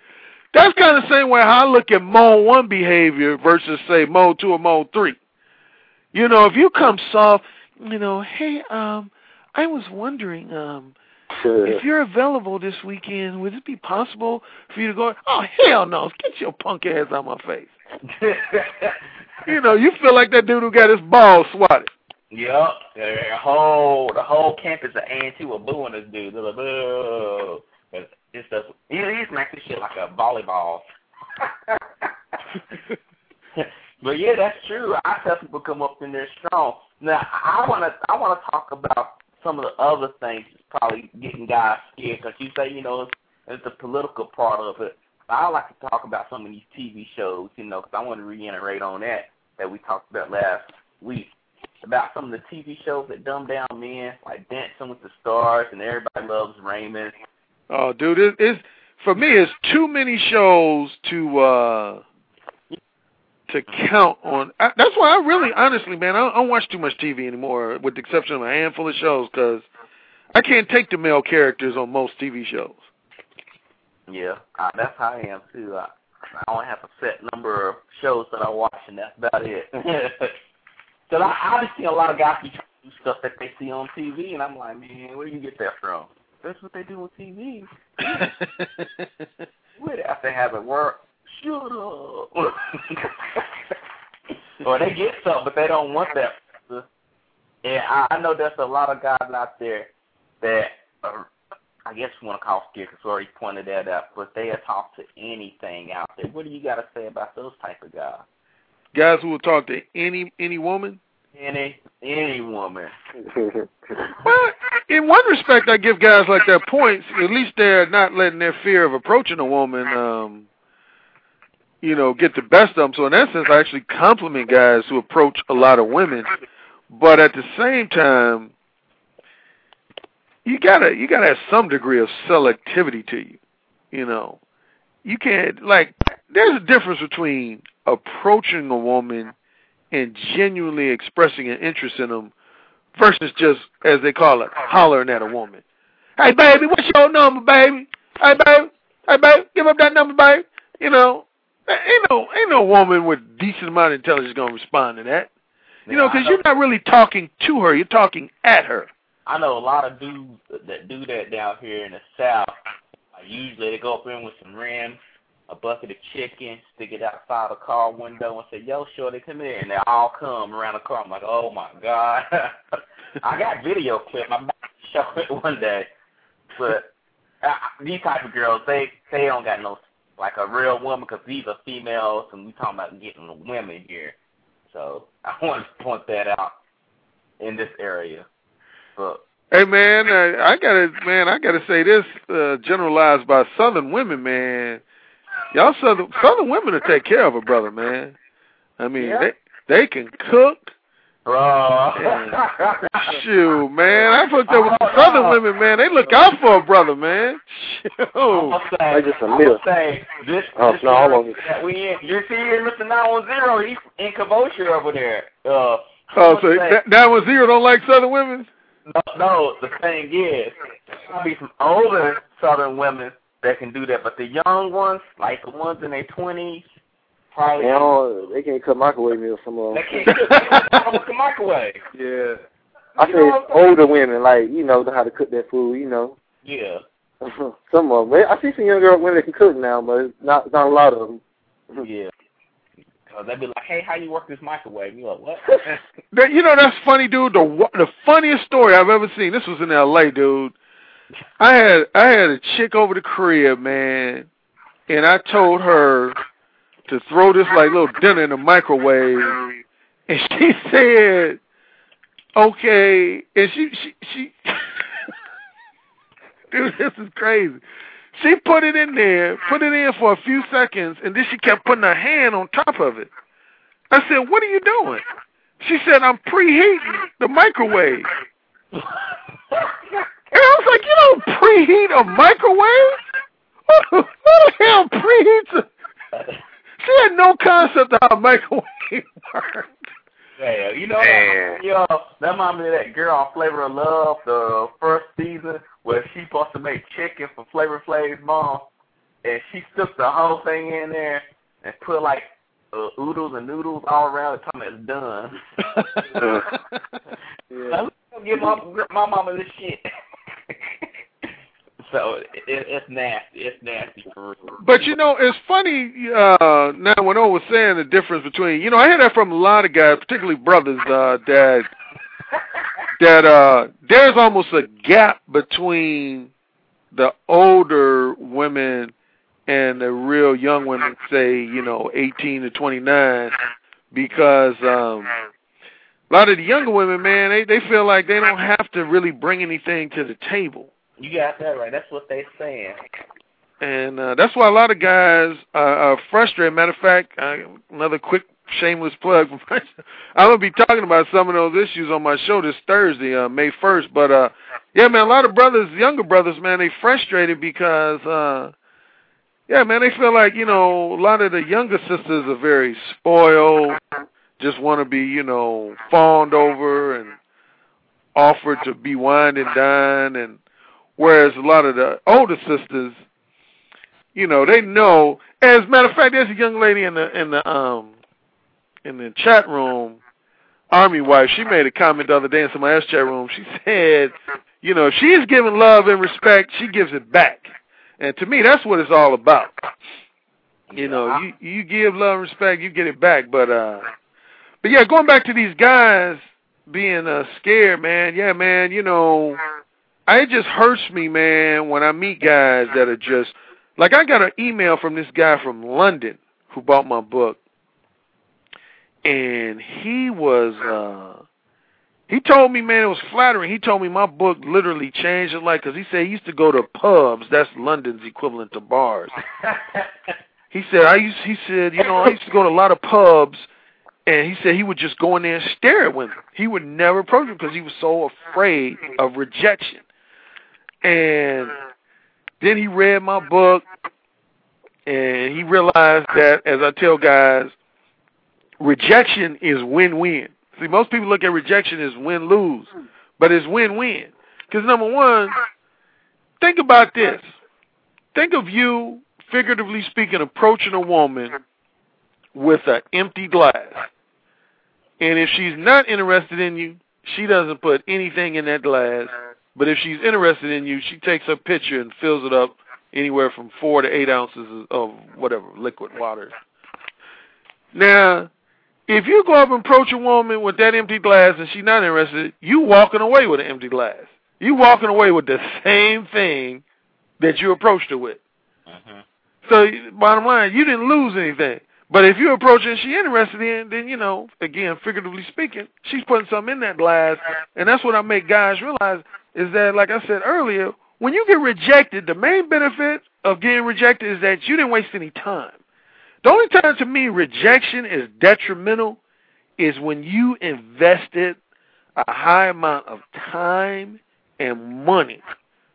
That's kind of the same way how I look at mode one behavior versus say mode two or mode three. You know, if you come soft, you know, hey, um, I was wondering, um, if you're available this weekend, would it be possible for you to go? Oh hell no! Get your punk ass out my face. <laughs> You know, you feel like that dude who got his balls swatted. Yep. The whole the whole campus of A and T were booing this dude. They're like, boo. But just he, he's making shit like a volleyball. <laughs> but yeah, that's true. I tell people come up in there strong. Now I wanna I wanna talk about some of the other things that's probably getting guys scared because you say you know it's, it's the political part of it. I like to talk about some of these TV shows, you know, because I want to reiterate on that that we talked about last week about some of the TV shows that dumb down men, like Dancing with the Stars and Everybody Loves Raymond. Oh, dude, it, it's for me. It's too many shows to uh to count on. I, that's why I really, honestly, man, I, I don't watch too much TV anymore, with the exception of a handful of shows, because I can't take the male characters on most TV shows. Yeah, uh, that's how I am too. I, I only have a set number of shows that I watch, and that's about it. <laughs> Because I, I just see a lot of guys be trying to do stuff that they see on TV, and I'm like, man, where do you get that from? That's what they do on TV. <laughs> Where have to have it work? Shut up. or they get something, but they don't want that. And I, I know there's a lot of guys out there that are, I guess you want to call scared because we already pointed that out, but they'll talk to anything out there. What do you got to say about those type of guys? Guys who will talk to any any woman. Any any woman. Well, in one respect, I give guys like that points. At least they're not letting their fear of approaching a woman, um, you know, get the best of them. So in that sense, I actually compliment guys who approach a lot of women. But at the same time, you gotta you gotta have some degree of selectivity to you. You know, you can't like. There's a difference between approaching a woman and genuinely expressing an interest in them versus just, as they call it, hollering at a woman. Hey, baby, what's your number, baby? Hey, baby, hey, baby, give up that number, baby. You know, ain't no ain't no woman with decent amount of intelligence gonna respond to that. You know, Yeah, I because you're not really talking to her; you're talking at her. I know a lot of dudes that do that down here in the South. Usually they go up in with some rims, a bucket of chicken, stick it outside the car window, and say, "Yo, shorty, come here," and they all come around the car. I'm like, "Oh my god!" <laughs> I got video clip. About to show it one day, but these type of girls, they they don't got no like a real woman because these are females, and we talking about getting women here. So <laughs> I wanted to point that out in this area. But Hey man, uh, I gotta man, I gotta say this uh, generalized by Southern women, man. Y'all Southern Southern women will take care of a brother, man. I mean, Yeah. they they can cook. uh, Shoot, man, I hooked up with the Southern women, man. They look out for a brother, man. I'm Shoot. gonna say, That's just a I'm myth. gonna say this. Oh, this no, hold area on. that we in. You see here, Mr. Nine One Zero. He's in Cabocia over there. Uh, Oh, so gonna that, that don't like Southern women? No, no, the thing is, there'll be some older Southern women that can do that, but the young ones, like the ones in their twenties, probably They don't. They can't cook microwave meals. Some of they them. can't cook. They don't cook the microwave. <laughs> Yeah. I You say know what I'm saying? older women, like you know, know how to cook that food. You know, Yeah. <laughs> some of them. I see some young girl women that can cook now, but it's not not a lot of them. <laughs> Yeah. Cause they'd be like, "Hey, how you work this microwave?" You like, "What?" That, you know that's funny, dude. The wa- the funniest story I've ever seen. This was in L.A., dude. I had I had a chick over the crib, man, and I told her to throw this like little dinner in the microwave, and she <laughs> said, "Okay," and she she she. <laughs> Dude, this is crazy. She put it in there, put it in for a few seconds, and then she kept putting her hand on top of it. I said, "What are you doing?" She said, "I'm preheating the microwave." <laughs> And I was like, "You don't preheat a microwave? Who the hell preheats a?" She had no concept of how a microwave <laughs> worked. Yeah, you know, Man. that, yo, that reminds me of that girl on Flavor of Love, the first season, where she supposed to make chicken for Flavor Flav's mom, and she stuck the whole thing in there and put like uh, oodles and noodles all around it, telling me it's done. Yeah. I'm gonna give my my mama this shit. <laughs> so it, it's nasty. It's nasty for real. But you know, it's funny. Uh, now, when I was saying the difference between, you know, I hear that from a lot of guys, particularly brothers, uh, that <laughs> that uh, there's almost a gap between the older women and the real young women, say, you know, 18 to 29, because um, a lot of the younger women, man, they they feel like they don't have to really bring anything to the table. You got that right. That's what they're saying. And uh, that's why a lot of guys are, are frustrated. Matter of fact, uh, another quick shameless plug. <laughs> I'm gonna be talking about some of those issues on my show this Thursday, uh, May 1st. But uh, yeah, man, a lot of brothers, younger brothers, man, they frustrated because uh, yeah, man, they feel like you know a lot of the younger sisters are very spoiled, just want to be you know fawned over and offered to be wined and dined and Whereas a lot of the older sisters, you know, they know. As a matter of fact, there's a young lady in the in the um in the chat room, Army wife. She made a comment the other day in some else chat room. She said, you know, if she's giving love and respect, she gives it back. And to me, that's what it's all about. You know, you you give love and respect, you get it back. But uh, but yeah, going back to these guys being uh scared, man. Yeah, man. You know. I- it just hurts me, man, when I meet guys that are just like I got an email from this guy from London who bought my book, and he was uh he told me, man, it was flattering. He told me my book literally changed his life because he said he used to go to pubs. That's London's equivalent to bars. <laughs> He said I used. He said, you know, I used to go to a lot of pubs, and he said he would just go in there and stare at women. He would never approach them because he was so afraid of rejection. And then he read my book, and he realized that, as I tell guys, rejection is win-win. See, most people look at rejection as win-lose, but it's win-win. Because number one, think about this. Think of you, figuratively speaking, approaching a woman with an empty glass. And if she's not interested in you, she doesn't put anything in that glass. But if she's interested in you, she takes her pitcher and fills it up anywhere from four to eight ounces of whatever liquid water. Now, if you go up and approach a woman with that empty glass and she's not interested, you walking away with an empty glass. You walking away with the same thing that you approached her with. Mhm. So bottom line, you didn't lose anything. But if you approach her and she interested in, then you know, again, figuratively speaking, she's putting something in that glass, and that's what I make guys realize is that, like I said earlier, when you get rejected, the main benefit of getting rejected is that you didn't waste any time. The only time to me rejection is detrimental is when you invested a high amount of time and money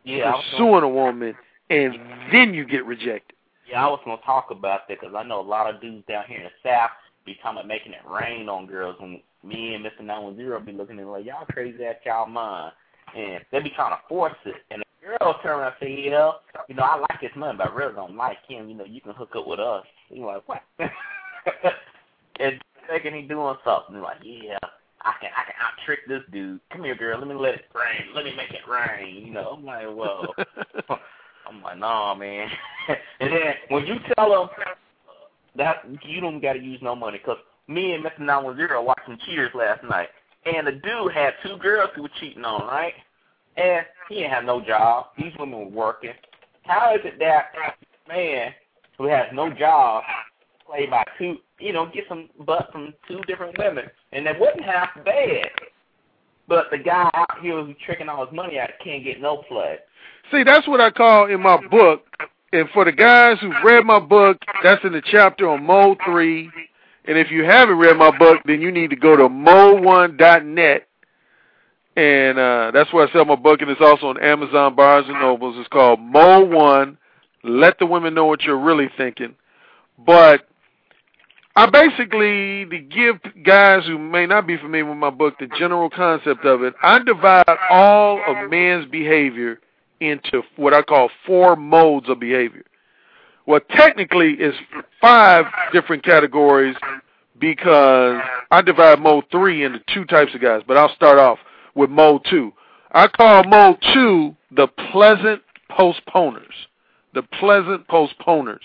Yeah, pursuing a woman, and then you get rejected. Yeah, I was gonna talk about that because I know a lot of dudes down here in the South be talking about making it rain on girls, and me and Mr. 910 be looking at like y'all crazy at y'all mind, and they be trying to force it, and the girl turn around and say, yeah, you know, I like this man, but I really don't like him. You know, you can hook up with us. You're like, what? <laughs> and thinking he doing something. Like, yeah, I can, I can out trick this dude. Come here, girl. Let me let it rain. Let me make it rain. You know, I'm like, well, <laughs> I'm like, nah, man. <laughs> and then when you tell them that you don't got to use no money, because me and Mr. 910 watched some cheaters last night, and the dude had two girls he was cheating on, right? And he didn't have no job. These women were working. How is it that man who has no job play by two, you know, get some butt from two different women, and that wasn't half bad. But the guy out here who's tricking all his money out can't get no play. See, that's what I call in my book. And for the guys who've read my book, that's in the chapter on Mode 3. And if you haven't read my book, then you need to go to mode1.net. And uh, that's where I sell my book, and it's also on Amazon, Barnes and Nobles. It's called Mode 1. Let the women know what you're really thinking. But I basically, to give guys who may not be familiar with my book the general concept of it, I divide all of man's behavior into what I call four modes of behavior. Well, technically, it's five different categories because I divide mode three into two types of guys, but I'll start off with mode two. I call mode two the pleasant postponers. The pleasant postponers.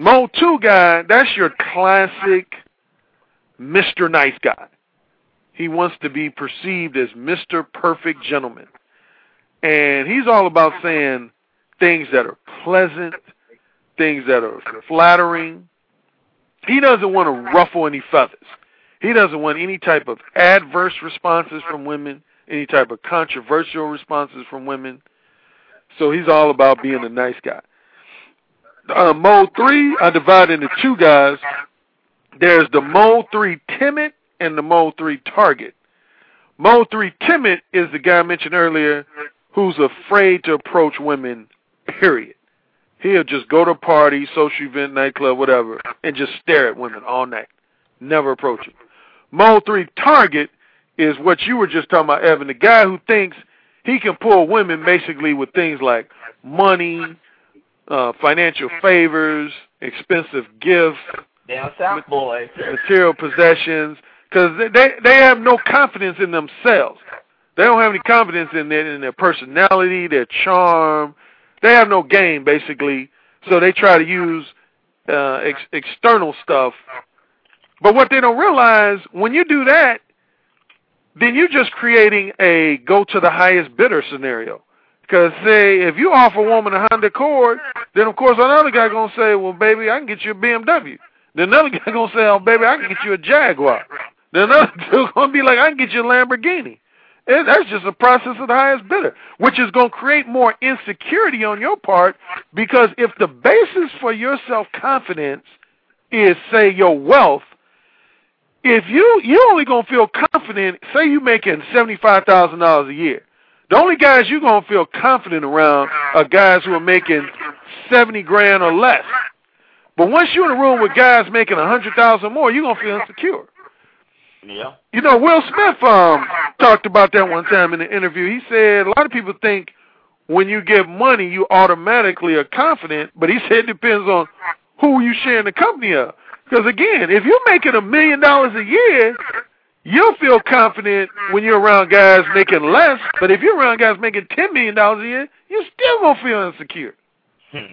Mode two guy, that's your classic Mr. Nice Guy. He wants to be perceived as Mr. Perfect Gentleman. And he's all about saying things that are pleasant, things that are flattering. He doesn't want to ruffle any feathers. He doesn't want any type of adverse responses from women, any type of controversial responses from women. So he's all about being a nice guy. Uh, mode 3, I divide into two guys. There's the Mode 3 timid and the Mode 3 target. Mode 3 timid is the guy I mentioned earlier who's afraid to approach women, period. He'll just go to party, social event, nightclub, whatever, and just stare at women all night. Never approach them. Mode 3 target is what you were just talking about, Evan, the guy who thinks he can pull women basically with things like money, uh, financial favors, expensive gifts, Down south boys. material possessions, because they, they they have no confidence in themselves. They don't have any confidence in their in their personality, their charm. They have no game basically, so they try to use uh, ex- external stuff. But what they don't realize when you do that, then you're just creating a go to the highest bidder scenario. Because say if you offer a woman a Honda Accord, then of course another guy gonna say, well, baby, I can get you a BMW. Then another guy gonna say, oh, baby, I can get you a Jaguar. Then another <laughs> dude gonna be like, I can get you a Lamborghini. And that's just a process of the highest bidder, which is gonna create more insecurity on your part. Because if the basis for your self confidence is, say, your wealth, if you you only gonna feel confident, say you making seventy five thousand dollars a year. The only guys you're gonna feel confident around are guys who are making seventy grand or less. But once you're in a room with guys making a hundred thousand more, you're gonna feel insecure. Yeah. You know, Will Smith um talked about that one time in an interview. He said a lot of people think when you get money you automatically are confident, but he <laughs> said it depends on who you sharing the company of. Because again, if you're making a million dollars a year, you'll feel confident when you're around guys making less. But if you're around guys making ten million dollars a year, you're still gonna feel insecure. <laughs>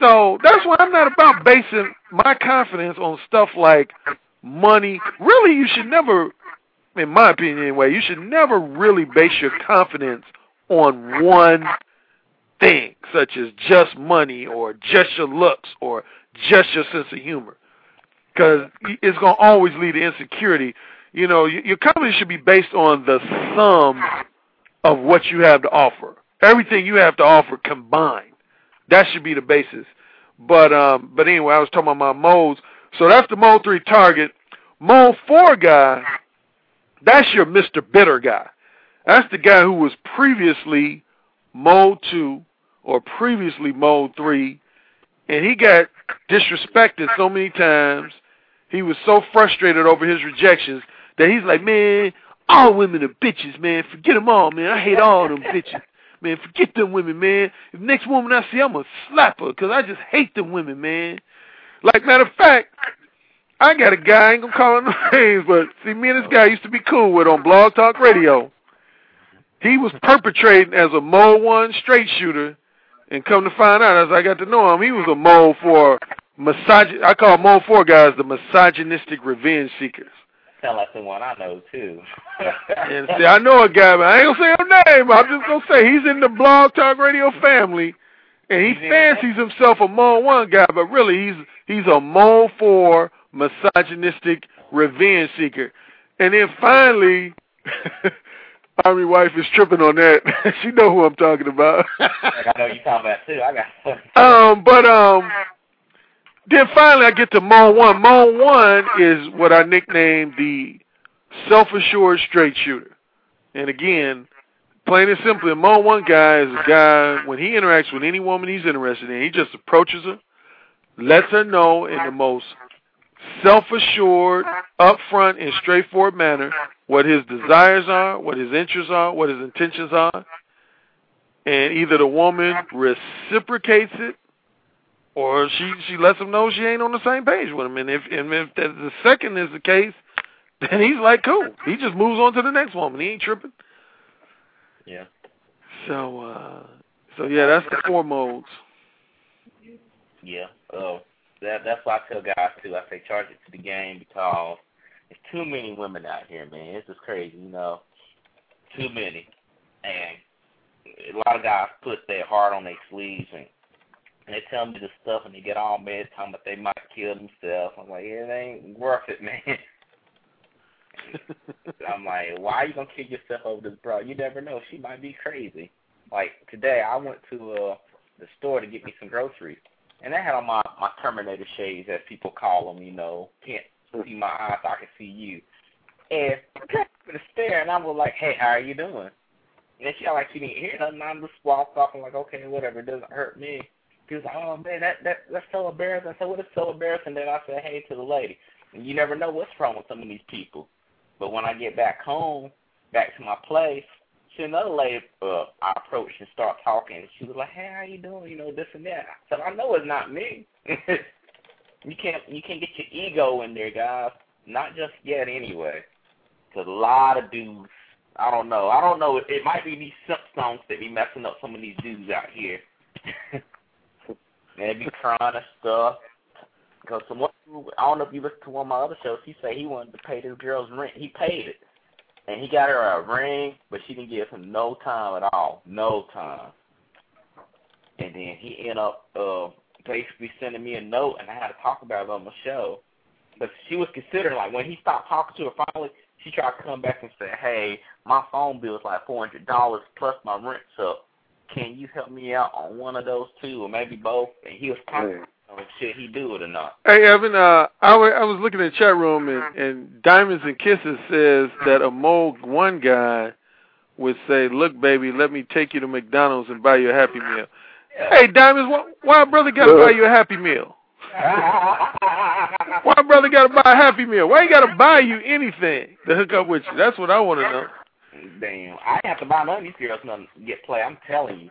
So that's why I'm not about basing my confidence on stuff like money. Really, you should never, in my opinion anyway, you should never really base your confidence on one thing, such as just money or just your looks or just your sense of humor. Because it's gonna always lead to insecurity. You know, your company should be based on the sum of what you have to offer. Everything you have to offer combined. That should be the basis. But um, but anyway, I was talking about my modes. So that's the mode three target. Mode four guy, that's your Mr. Bitter guy. That's the guy who was previously mode two or previously mode three, and he got disrespected so many times. He was so frustrated over his rejections that he's like, man, all women are bitches, man. Forget them all, man. I hate all them <laughs> bitches. Man, forget them women, man. If next woman I see, I'm going to slap her because I just hate them women, man. Like, matter of fact, I got a guy, I ain't going to call him <laughs> names, but see, me and this guy used to be cool with on Blog Talk Radio. He was perpetrating as a Mode 1 straight shooter, and come to find out, as I got to know him, he was a Mode 4 misogyn. I call Mode 4 guys the misogynistic revenge seekers. Sound like someone I know too. <laughs> And see, I know a guy, but I ain't gonna say his name. I'm just gonna say he's in the Blog Talk Radio family, and he fancies himself a Mode One guy, but really he's he's a Mode Four misogynistic revenge seeker. And then finally, <laughs> Army wife is tripping on that. <laughs> she know who I'm talking about. I know you talking about too. I got. um, but um, then finally I get to Mo One. Mo One is what I nicknamed the self-assured straight shooter. And again, plain and simply, a One guy is a guy when he interacts with any woman he's interested in, he just approaches her, lets her know in the most self-assured, upfront, and straightforward manner what his desires are, what his interests are, what his intentions are, and either the woman reciprocates it or she she lets him know she ain't on the same page with him. And if and if the, the second is the case, <laughs> then he's like, cool. He just moves on to the next woman. He ain't tripping. Yeah. So uh so yeah, that's the four modes. Yeah. Oh, that that's why I tell guys too. I say charge it to the game because there's too many women out here, man. It's just crazy, you know. Too many, and a lot of guys put their heart on their sleeves and and they tell me this stuff and they get all mad talking about they might kill themselves. I'm like, it ain't worth it, man. <laughs> I'm like, why are you gonna kill yourself over this bro? You never know. She might be crazy. Like today, I went to uh the store to get me some groceries, and I had on my my Terminator shades, as people call them. You know, can't see my eyes, I can see you. And I kept to stare, and I was like, hey, how are you doing? And she like she didn't hear nothing. I just walked off. I'm like, okay, whatever. It doesn't hurt me. He was like, oh man, that that that's so embarrassing. I said, what is so embarrassing? Then I said, hey, to the lady. And you never know what's wrong with some of these people. But when I get back home, back to my place, see another lady uh, I approached and start talking. She was like, hey, how you doing? You know, this and that. I said, I know it's not me. <laughs> you can't you can't get your ego in there, guys. Not just yet, anyway. Cause a lot of dudes, I don't know. I don't know. It, it might be these songs that be messing up some of these dudes out here. <laughs> they be crying and stuff. Because someone, I don't know if you listened to one of my other shows, he said he wanted to pay this girl's rent. He paid it. And he got her a ring, but she didn't give him no time at all. No time. And then he ended up uh, basically sending me a note, and I had to talk about it on my show. But she was considering, like, when he stopped talking to her finally, she tried to come back and say, hey, my phone bill is like $400 plus my rent's up. Can you help me out on one of those two or maybe both? And he was talking on should he do it or not. Hey Evan, uh, I, w- I was looking at the chat room and, and Diamonds and Kisses says that a Mo one guy would say, "Look, baby, let me take you to McDonald's and buy you a Happy Meal." Hey, Diamonds, why, why brother got to buy you a Happy Meal? <laughs> Why brother got to buy a Happy Meal? Why you got to buy you anything to hook up with you? That's what I want to know. Damn, I have to buy none of these girls nothing to get play. I'm telling you,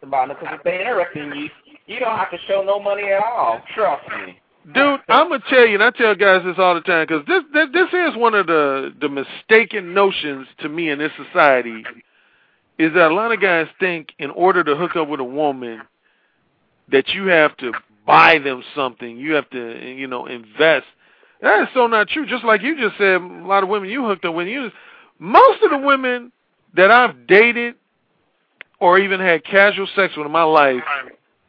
to buy because if they interested in you, you don't have to show no money at all. Trust me. Dude, I'm gonna tell you, and I tell guys this all the time, because this, this this is one of the the mistaken notions to me in this society, is that a lot of guys think in order to hook up with a woman, that you have to buy them something, you have to you know invest. That is so not true. Just like you just said, a lot of women you hooked up with, you most of the women that I've dated or even had casual sex with in my life,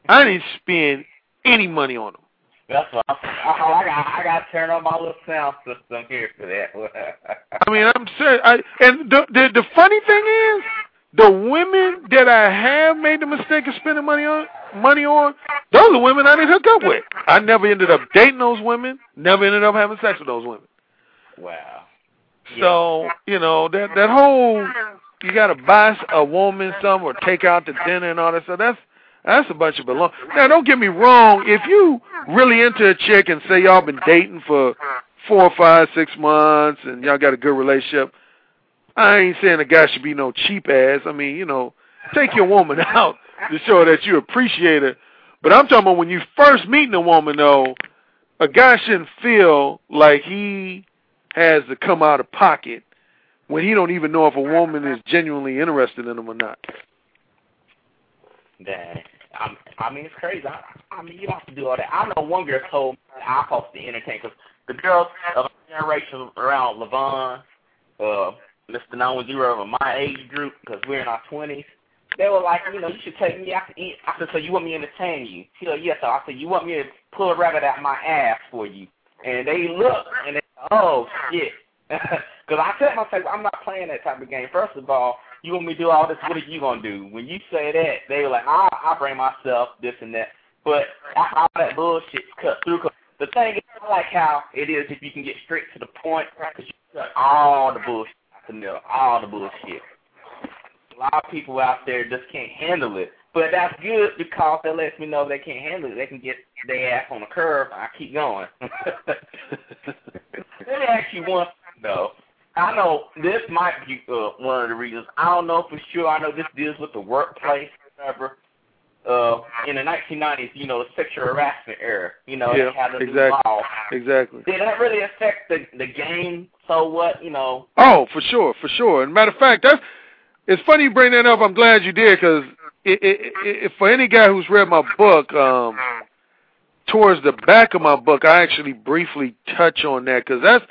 I didn't spend any money on them. That's what I'm, oh, I got. I got to turn on my little sound system here for that. I mean, I'm serious. I, and the, the the funny thing is, the women that I have made the mistake of spending money on, money on, those are women I didn't hook up with. I never ended up dating those women. Never ended up having sex with those women. Wow. So you know that that whole you got to buy a woman some or take out to dinner and all that stuff. That's that's a bunch of baloney. Now, don't get me wrong. If you really into a chick and say y'all been dating for four, five, six months and y'all got a good relationship, I ain't saying a guy should be no cheap ass. I mean, you know, take your woman <laughs> out to show that you appreciate her. But I'm talking about when you first meeting a woman, though, a guy shouldn't feel like he has to come out of pocket when he don't even know if a woman is genuinely interested in him or not. Dang. I'm, I mean, it's crazy. I, I mean, you don't have to do all that. I know one girl told me I'm supposed to entertain because the girls of our generation around Levon, uh, Mr. Known of my age group, because we're in our 20s, they were like, you know, you should take me out to eat. I said, so you want me to entertain you? She said, yes. So I said, you want me to pull a rabbit out my ass for you? And they look and oh shit, <laughs> because I said myself, I'm not playing that type of game. First of all, you want me to do all this? What are you gonna do? When you say that, they were like, ah, I'll, I'll bring myself this and that. But all that bullshit cut through. The thing is, I like how it is if you can get straight to the point, because you cut all the bullshit all the bullshit. A lot of people out there just can't handle it. But that's good because that lets me know they can't handle it. They can get their ass on the curb. I keep going. <laughs> Let me ask you one though. I know this might be uh, one of the reasons. I don't know for sure. I know this deals with the workplace, or whatever. Uh, in the 1990s, you know, the sexual harassment era. You know, yeah, they had the exactly. law. Exactly. Did that really affect the the game? So what? You know. Oh, for sure, for sure. And matter of fact, that's it's funny you bring that up. I'm glad you did because it, it, it, for any guy who's read my book, um, towards the back of my book, I actually briefly touch on that because that's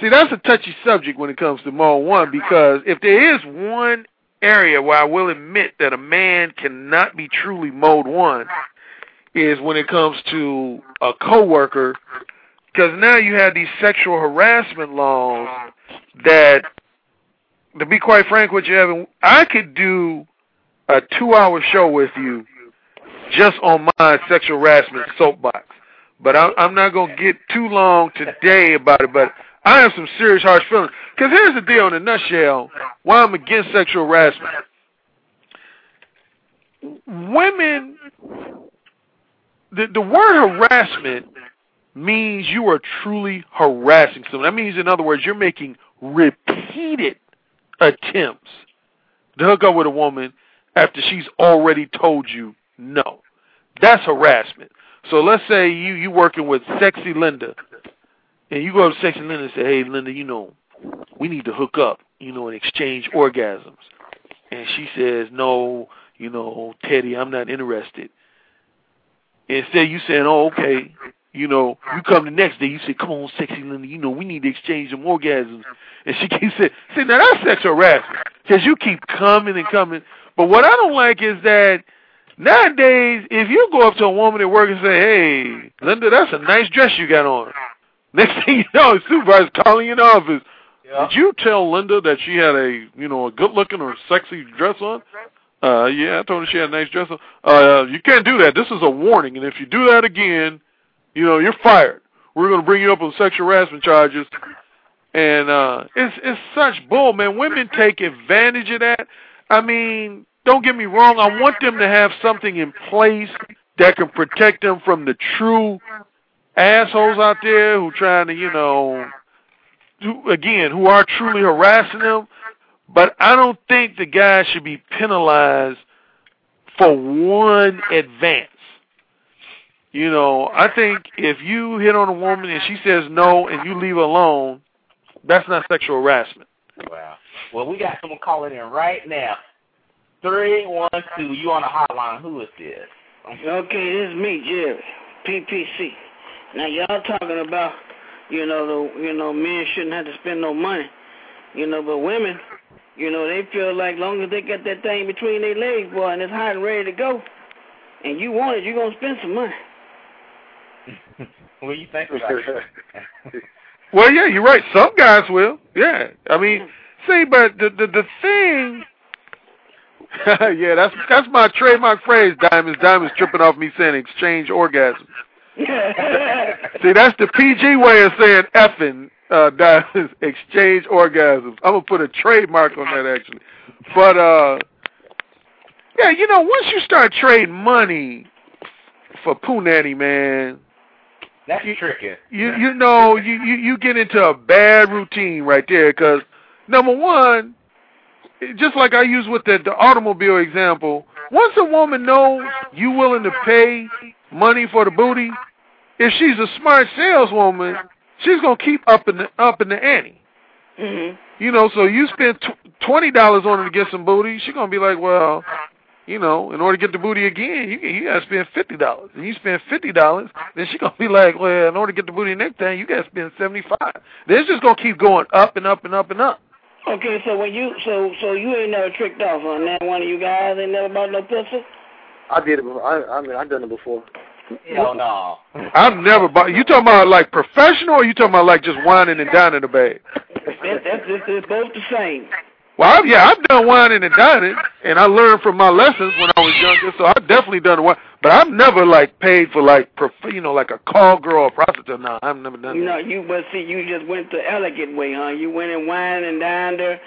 see that's a touchy subject when it comes to mode one because if there is one area where I will admit that a man cannot be truly mode one is when it comes to a coworker because now you have these sexual harassment laws that to be quite frank with you Evan I could do a two hour show with you just on my sexual harassment soapbox. But I, I'm not going to get too long today about it, but I have some serious harsh feelings. Because here's the deal in a nutshell why I'm against sexual harassment. Women, the, the word harassment means you are truly harassing someone. That means, in other words, you're making repeated attempts to hook up with a woman after she's already told you no. That's harassment. So let's say you you working with sexy Linda, and you go to sexy Linda and say, "Hey, Linda, you know, we need to hook up, you know, and exchange orgasms." And she says, "No, you know, Teddy, I'm not interested." Instead, you saying, "Oh, okay." You know, you come the next day, you say, "Come on, sexy Linda, you know, we need to exchange some orgasms." And she keeps saying, "See, now that's sexual harassment because you keep coming and coming." But what I don't like is that nowadays, if you go up to a woman at work and say, "Hey, Linda, that's a nice dress you got on," next thing you know, the supervisor's calling you in the office. Yeah. Did you tell Linda that she had a, you know, a good-looking or sexy dress on? Uh, yeah, I told her she had a nice dress on. Uh, you can't do that. This is a warning, and if you do that again, you know, you're fired. We're going to bring you up on sexual harassment charges. And uh, it's it's such bull, man. Women take advantage of that. I mean, don't get me wrong. I want them to have something in place that can protect them from the true assholes out there who trying to, you know, who, again, who are truly harassing them. But I don't think the guy should be penalized for one advance. You know, I think if you hit on a woman and she says no and you leave alone, that's not sexual harassment. Wow. Well, we got someone calling in right now. Three one two. You on the hotline? Who is this? Okay, this is me, Jerry, PPC. Now y'all talking about, you know, the you know men shouldn't have to spend no money, you know, but women, you know, they feel like long as they got that thing between their legs, boy, and it's hot and ready to go, and you want it, you're gonna spend some money. <laughs> what do you think about it? <laughs> Well, yeah, you're right. Some guys will. Yeah, I mean, see, but the the the thing. <laughs> yeah, that's that's my trademark phrase. Diamonds, diamonds tripping off me saying exchange orgasm. <laughs> see, that's the PG way of saying effing. Uh, diamonds, <laughs> exchange orgasms. I'm gonna put a trademark on that actually. But uh, yeah, you know, once you start trading money for punani, man, That's you, tricky. you you know you, you you get into a bad routine right there because number one just like i use with the, the automobile example once a woman knows you willing to pay money for the booty if she's a smart saleswoman she's going to keep up in the up in the ante hmm you know so you spend tw- twenty dollars on her to get some booty she's going to be like well you know, in order to get the booty again, you you gotta spend fifty dollars. And you spend fifty dollars, then she gonna be <laughs> like, Well, in order to get the booty next time, you gotta spend seventy five. Then it's just gonna keep going up and up and up and up. Okay, so when you so so you ain't never tricked off on that one of you guys ain't never bought no pussy? I did it before. I, I mean, I done it before. Hell no. I've never bought you talking about like professional or you talking about like just whining and dining the bag? That, that's it's, it's both the same. Well, I've, yeah, I've done whining and dining, and I learned from my lessons when I was younger. So I've definitely done one, but I've never like paid for like, prof- you know, like a call girl or prostitute. No, I've never done You that. you but see, you just went the elegant way, huh? You went and wined and dined her,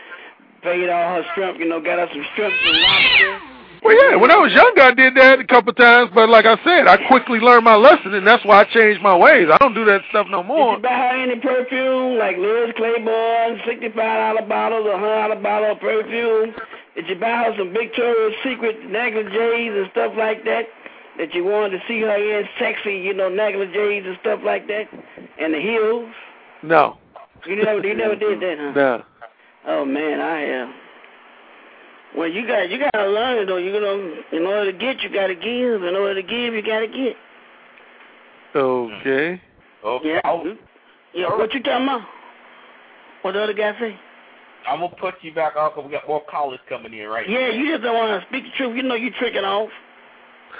paid all her shrimp, you know, got her some shrimp and lobster. Well, yeah, when I was younger, I did that a couple times, but like I said, I quickly learned my lesson, and that's why I changed my ways. I don't do that stuff no more. Did you buy her any perfume, like Liz Claiborne, sixty-five dollar bottles, a hundred dollar bottle of perfume? Did you buy her some Victoria's Secret negligees and stuff like that? That you wanted to see her in sexy, you know, negligees and stuff like that, and the heels. No, You never, you never did that, huh? no. Oh man, I am. Well, you got you gotta learn it though. You know, in order to get, you gotta give. In order to give, you gotta get. Okay. Okay. Yeah. Mm-hmm. Yeah. What you talking about? What the other guy say? I'm gonna put you back on 'cause we got more callers coming in right now. Yeah, you just don't want to speak the truth. You know you tricking off.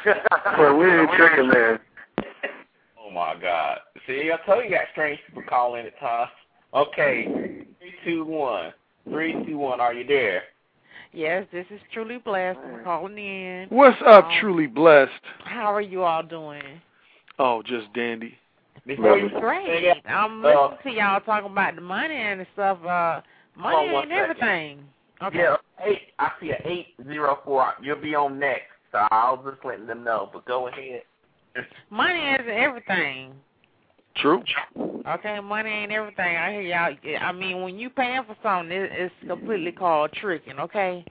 <laughs> Well, we ain't tricking, man. Oh my God! See, I told you, you got strange people calling at times. Okay, three, two, one. Three, two, one. Are you there? Yes, this is truly blessed. I'm calling in. What's up, Um, truly blessed? How are you all doing? Oh, just dandy. Before you Great. I'm uh, listening to y'all talking about the money and stuff. Uh, money Hold on one ain't everything. Okay. Yeah, eight. I see an eight zero four. You'll be on next, so I was just letting them know. But go ahead. Money isn't everything. True. Okay, money ain't everything. I hear y'all. I mean, when you paying for something, it, it's completely called tricking. Okay.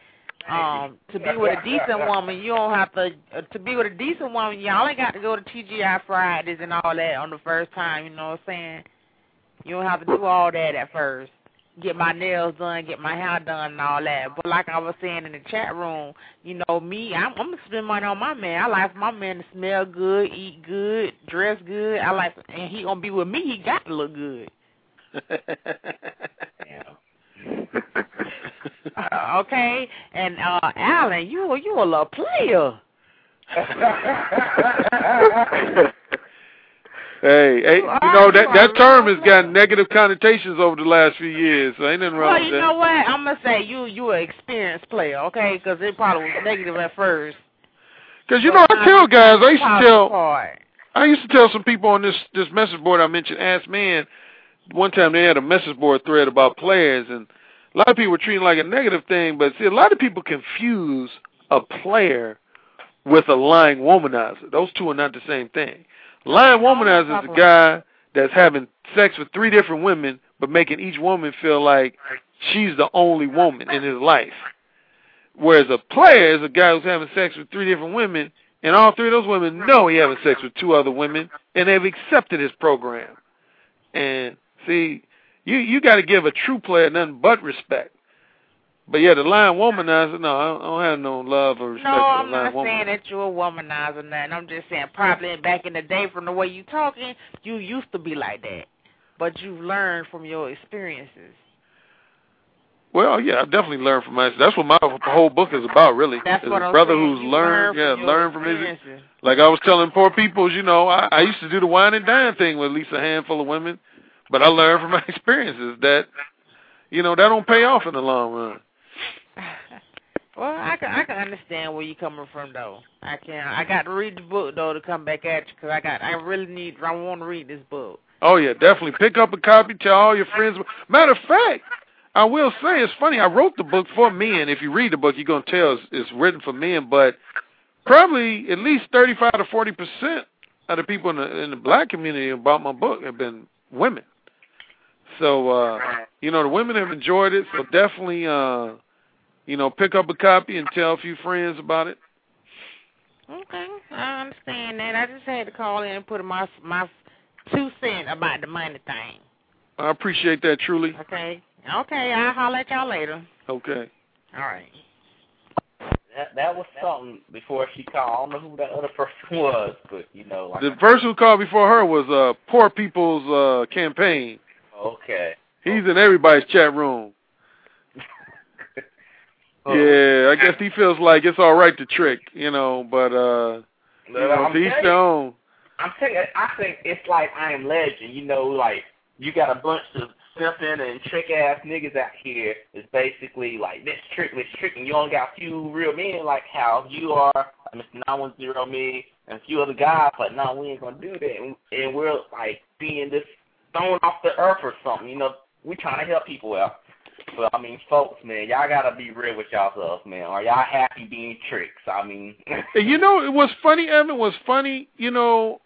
Um, to be with a decent woman, you don't have to. Uh, to be with a decent woman, y'all ain't got to go to TGI Fridays and all that on the first time. You know what I'm saying? You don't have to do all that at first. Get my nails done, get my hair done, and all that. But like I was saying in the chat room, you know me, I'm, I'm gonna spend money on my man. I like my man to smell good, eat good, dress good. I like, and he gonna be with me. He got to look good. <laughs> Uh, okay, and uh Alan, you you a little player. <laughs> Hey, hey, you know that that term has got negative connotations over the last few years. So ain't nothing wrong with it. Well, you that. know what? I'm gonna say you you an experienced player, okay? Because it probably was negative at first. Because you know, I tell guys, I used to tell. I used to tell some people on this this message board I mentioned, Ask Man. One time they had a message board thread about players, and a lot of people were treating it like a negative thing. But see, a lot of people confuse a player with a lying womanizer. Those two are not the same thing. Lying womanizer is a guy that's having sex with three different women, but making each woman feel like she's the only woman in his life. Whereas a player is a guy who's having sex with three different women, and all three of those women know he having sex with two other women, and they've accepted his program. And see, you you got to give a true player nothing but respect. But yeah, the lying womanizer, no, I don't, have no love or respect No, for I'm not saying that you're a womanizer nothing. I'm just saying probably back in the day from the way you talking, you used to be like that. But you've learned from your experiences. Well, yeah, I definitely learned from my. That's what my whole book is about, really. That's is what a brother who's learned, learn yeah, from your learn from his. Like I was telling poor peoples, you know, I, I used to do the wine and dine thing with at least a handful of women, but I learned from my <laughs> experiences that, you know, that don't pay off in the long run. <laughs> Well, I can I can understand where you're coming from though. I can. I got to read the book though to come back at you because I got I really need I want to read this book. Oh yeah, definitely pick up a copy. Tell all your friends. Matter of fact, I will say it's funny. I wrote the book for men. If you read the book, you're gonna tell it's, it's written for men, but probably at least thirty-five to forty percent of the people in the in the black community about my book have been women. So uh, you know the women have enjoyed it. So definitely, uh, you know, pick up a copy and tell a few friends about it. Okay, I understand that. I just had to call in and put my my two cent about the money thing. I appreciate that truly. Okay. Okay, I'll holler at y'all later. Okay. All right. That that was something before she called. I don't know who that other <laughs> person was, but you know, like The person who called before her was uh Poor People's uh campaign. okay. He's in everybody's chat room. Oh. Yeah, I guess he feels like it's all right to trick, you know, but uh you Look, know, I'm to each telling their you, own. I'm you, I think it's like I am legend. You know, like you got a bunch of simping and trick ass niggas out here. It's basically like this trick, this trick, and you only got a few real men like how you are, Mr. Nine One Zero me, and a few other guys. Like, no, we ain't gonna do that, and, and we're like being just thrown off the earth or something. You know, we trying to help people out. But I mean, folks, man, y'all gotta be real with yourselves, man. Are y'all happy being tricks? I mean, <laughs> you know, it was funny, Evan, was funny, you know,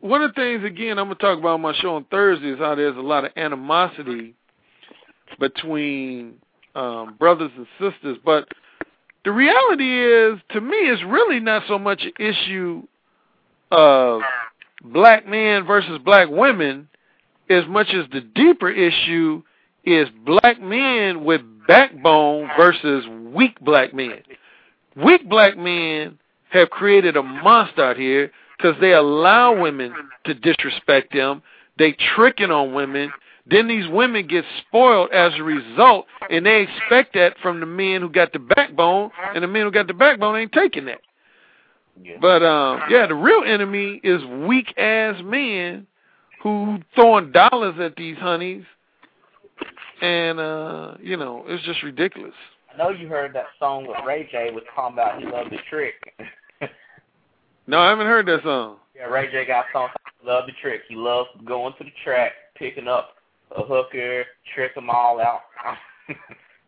one of the things again I'm gonna talk about on my show on Thursday is how there's a lot of animosity between um brothers and sisters. But the reality is to me it's really not so much an issue of black men versus black women as much as the deeper issue is black men with backbone versus weak black men. Weak black men have created a monster out here because they allow women to disrespect them. They tricking on women. Then these women get spoiled as a result, and they expect that from the men who got the backbone, and the men who got the backbone ain't taking that. yeah. But um, yeah, the real enemy is weak ass men who throwing dollars at these honeys, and uh, you know it's just ridiculous. I know you heard that song with Ray J was talking about he loved the trick. No, I haven't heard that song. yeah, Ray J got a song Love the Trick. He loves going to the track, picking up a hooker, trick them all out. <laughs>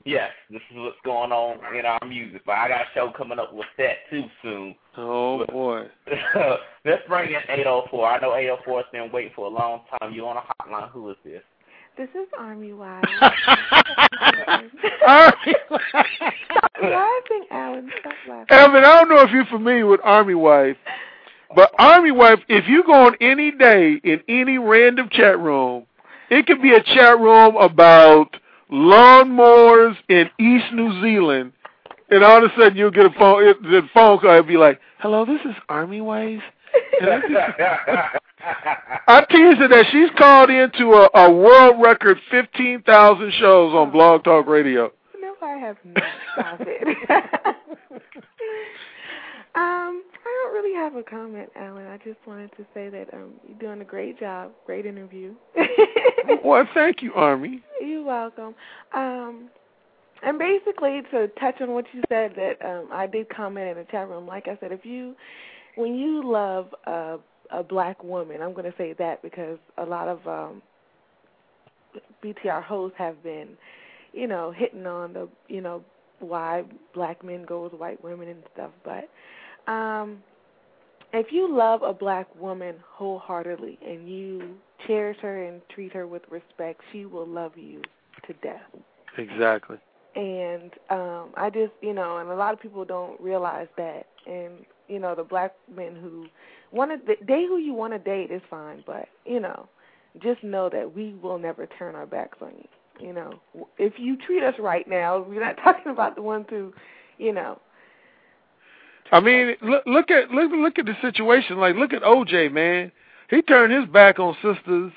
yes, this is what's going on in our music. But I got a show coming up with that too soon. Oh boy. <laughs> Let's bring in 804. I know 804 has been waiting for a long time. You on a hotline? Who is this? This is Army <laughs> Wife. Army. Stop laughing, Alan. Stop laughing. Evan, I don't know if you're familiar with Army Wife, but Army Wife, if you go on any day in any random chat room, it could be a chat room about lawnmowers in East New Zealand, and all of a sudden you'll get a phone, it, the phone call and be like, "Hello, this is Army Wife." And I just- I teased her that she's called into a, a world record 15,000 shows on Blog Talk Radio. No, I have not. Stop it. <laughs> um, I don't really have a comment, Alan. I just wanted to say that um, you're doing a great job. Great interview. <laughs> Well, thank you, Army. You're welcome. Um, and basically, to touch on what you said, that um, I did comment in the chat room. Like I said, if you, when you love a a black woman, I'm going to say that because a lot of um, BTR hosts have been, you know, hitting on the, you know, why black men go with white women and stuff. But um, if you love a black woman wholeheartedly and you cherish her and treat her with respect, she will love you to death. Exactly. And um I just, you know, and a lot of people don't realize that. And you know, the black men who want to the date who you want to date is fine, but you know, just know that we will never turn our backs on you. You know, if you treat us right now, we're not <laughs> talking about the ones who, you know, I mean, look, look at look look at the situation. Like, look at OJ, man. He turned his back on sisters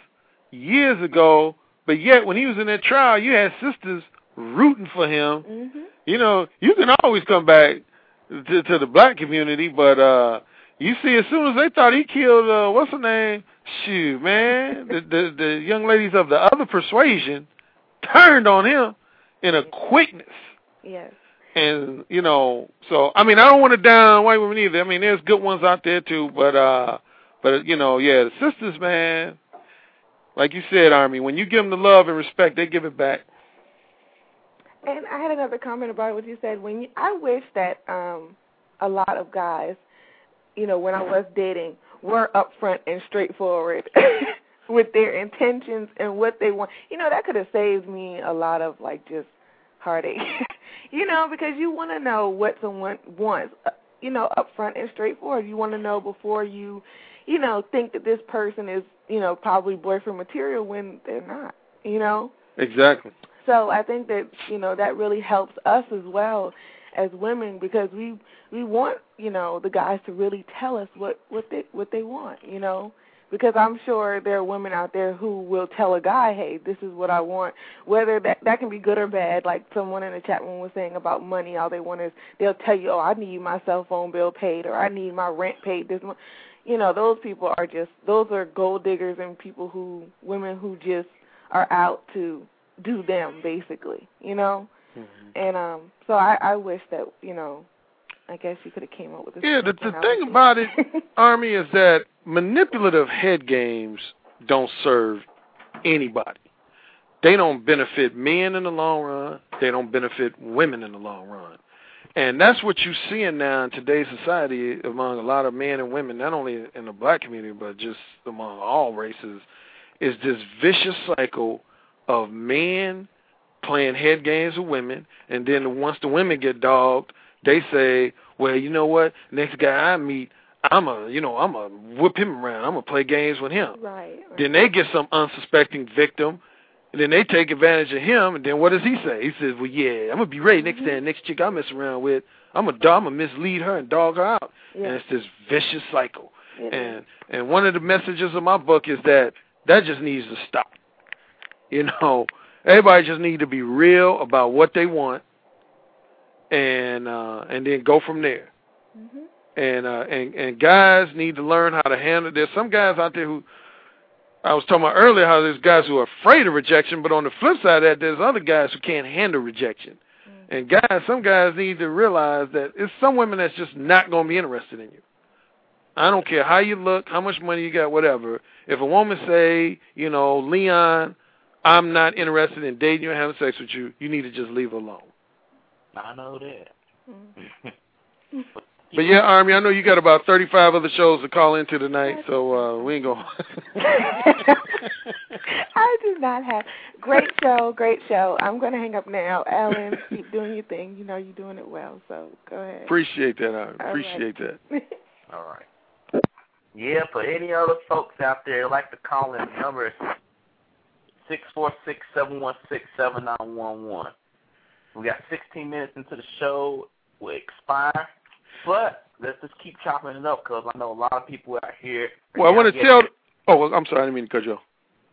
years ago, but yet when he was in that trial, you had sisters rooting for him. Mm-hmm. You know, you can always come back to, to the black community, but uh you see, as soon as they thought he killed, uh, what's her name? Shoot, man, <laughs> the, the the young ladies of the other persuasion turned on him in a quickness. Yes. And you know, so I mean, I don't want to down white women either. I mean, there's good ones out there too, but uh, but you know, yeah, the sisters, man, like you said, Army, when you give them the love and respect, they give it back. And I had another comment about what you said. When you, I wish that um a lot of guys, you know, when I was dating, were upfront and straightforward <laughs> with their intentions and what they want. You know, that could have saved me a lot of like just heartache. <laughs> you know, because you want to know what someone wants. uh, You know, upfront and straightforward. You want to know before you, you know, think that this person is, you know, probably boyfriend material when they're not. You know. Exactly. So I think that you know that really helps us as well as women because we we want you know the guys to really tell us what what they what they want you know? Because I'm sure there are women out there who will tell a guy hey this is what I want whether that that can be good or bad. Like someone in the chat room was saying about money all they want is they'll tell you oh I need my cell phone bill paid or I need my rent paid this month. You know those people are just those are gold diggers and people who women who just are out to do them basically you know and um so i i wish that you know i guess you could have came up with this Yeah, the the thing about it, <laughs> Army, is that manipulative head games don't serve anybody. They don't benefit men in the long run. They don't benefit women in the long run. And that's what you're seeing now in today's society among a lot of men and women, not only in the black community, but just among all races, is this vicious cycle of men playing head games with women, and then once the women get dogged, they say, "Well, you know what? Next guy I meet, I'm a, you know, I'm a whip him around. I'm gonna play games with him." right, right. Then they get some unsuspecting victim, and then they take advantage of him. And then what does he say? He says, "Well, yeah, I'm gonna be ready next mm-hmm. time. Next chick I mess around with, I'm gonna, I'm gonna mislead her and dog her out." yeah. And it's this vicious cycle. is. And and one of the messages of my book is that that just needs to stop. <laughs> You know, everybody just need to be real about what they want, and uh, and then go from there. Mhm. And uh, and and guys need to learn how to handle. There's some guys out there who I was talking about earlier how there's guys who are afraid of rejection, but on the flip side of that, there's other guys who can't handle rejection. And guys, some guys need to realize that it's some women that's just not going to be interested in you. I don't care how you look, how much money you got, whatever. If a woman say, you know, Leon, I'm not interested in dating you and having sex with you, you need to just leave her alone. I know that. <laughs> But yeah, Army, I know you got about 35 other shows to call into tonight, so uh we ain't going <laughs> I do not have great show, great show. I'm gonna hang up now. Alan, keep doing your thing. You know you're doing it well, so go ahead. Appreciate that, Army. All Appreciate that. <laughs> All right. Yeah, for any other folks out there who'd like to call in, the number is six four six seven one six seven nine one one. We got 16 minutes into the show. We expire, but let's just keep chopping it up because I know a lot of people out here. Well, I want to tell. Oh, well, I'm sorry, I didn't mean to cut you off.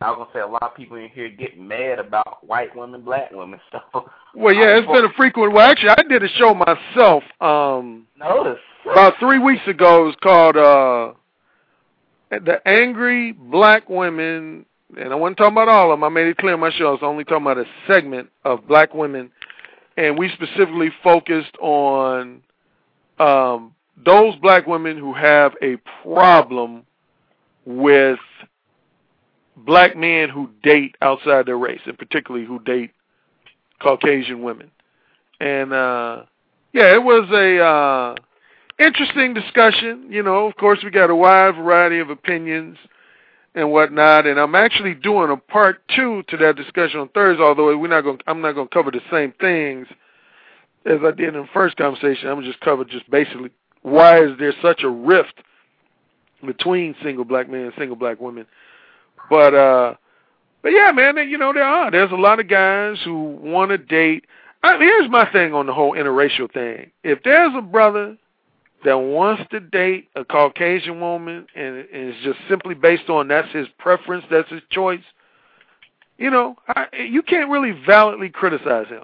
I was gonna say a lot of people in here get mad about white women, black women. <laughs> So Well, yeah, it's been a frequent. Well, actually, I did a show myself. Um, notice. about three weeks ago. It was called uh, "The Angry Black Women," and I wasn't talking about all of them. I made it clear in my show. I was only talking about a segment of black women, and we specifically focused on um, those black women who have a problem with black men who date outside their race, and particularly who date Caucasian women. And uh yeah, it was a uh interesting discussion. You know, of course we got a wide variety of opinions and whatnot, and I'm actually doing a part two to that discussion on Thursday, although we're not going I'm not gonna cover the same things as I did in the first conversation. I'm just cover just basically why is there such a rift between single black men and single black women. But uh but yeah, man, you know there are. There's a lot of guys who want to date. I here's my thing on the whole interracial thing. If there's a brother that wants to date a Caucasian woman and, and it's just simply based on that's his preference, that's his choice, you know, I, you can't really validly criticize him.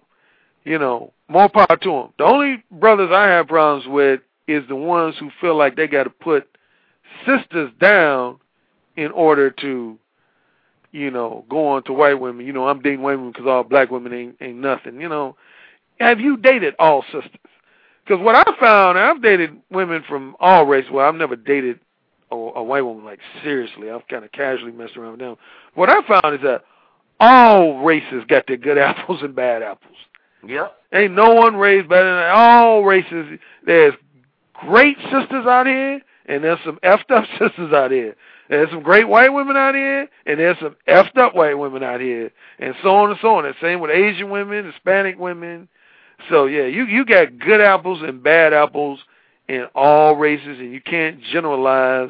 You know, more power to him. The only brothers I have problems with is the ones who feel like they got to put sisters down in order to, you know, go on to white women. You know, I'm dating white women because all black women ain't ain't nothing. You know, have you dated all sisters? Because what I found, I've dated women from all races. Well, I've never dated a, a white woman like seriously. I've kind of casually messed around with them. What I found is that all races got their good <laughs> apples and bad apples. Yep. Ain't no one raised better than all races. There's great sisters out here, and there's some effed up <laughs> sisters out here. There's some great white women out here, and there's some effed up white women out here, and so on and so on. And same with Asian women, Hispanic women. So yeah, you you got good apples and bad apples in all races, and you can't generalize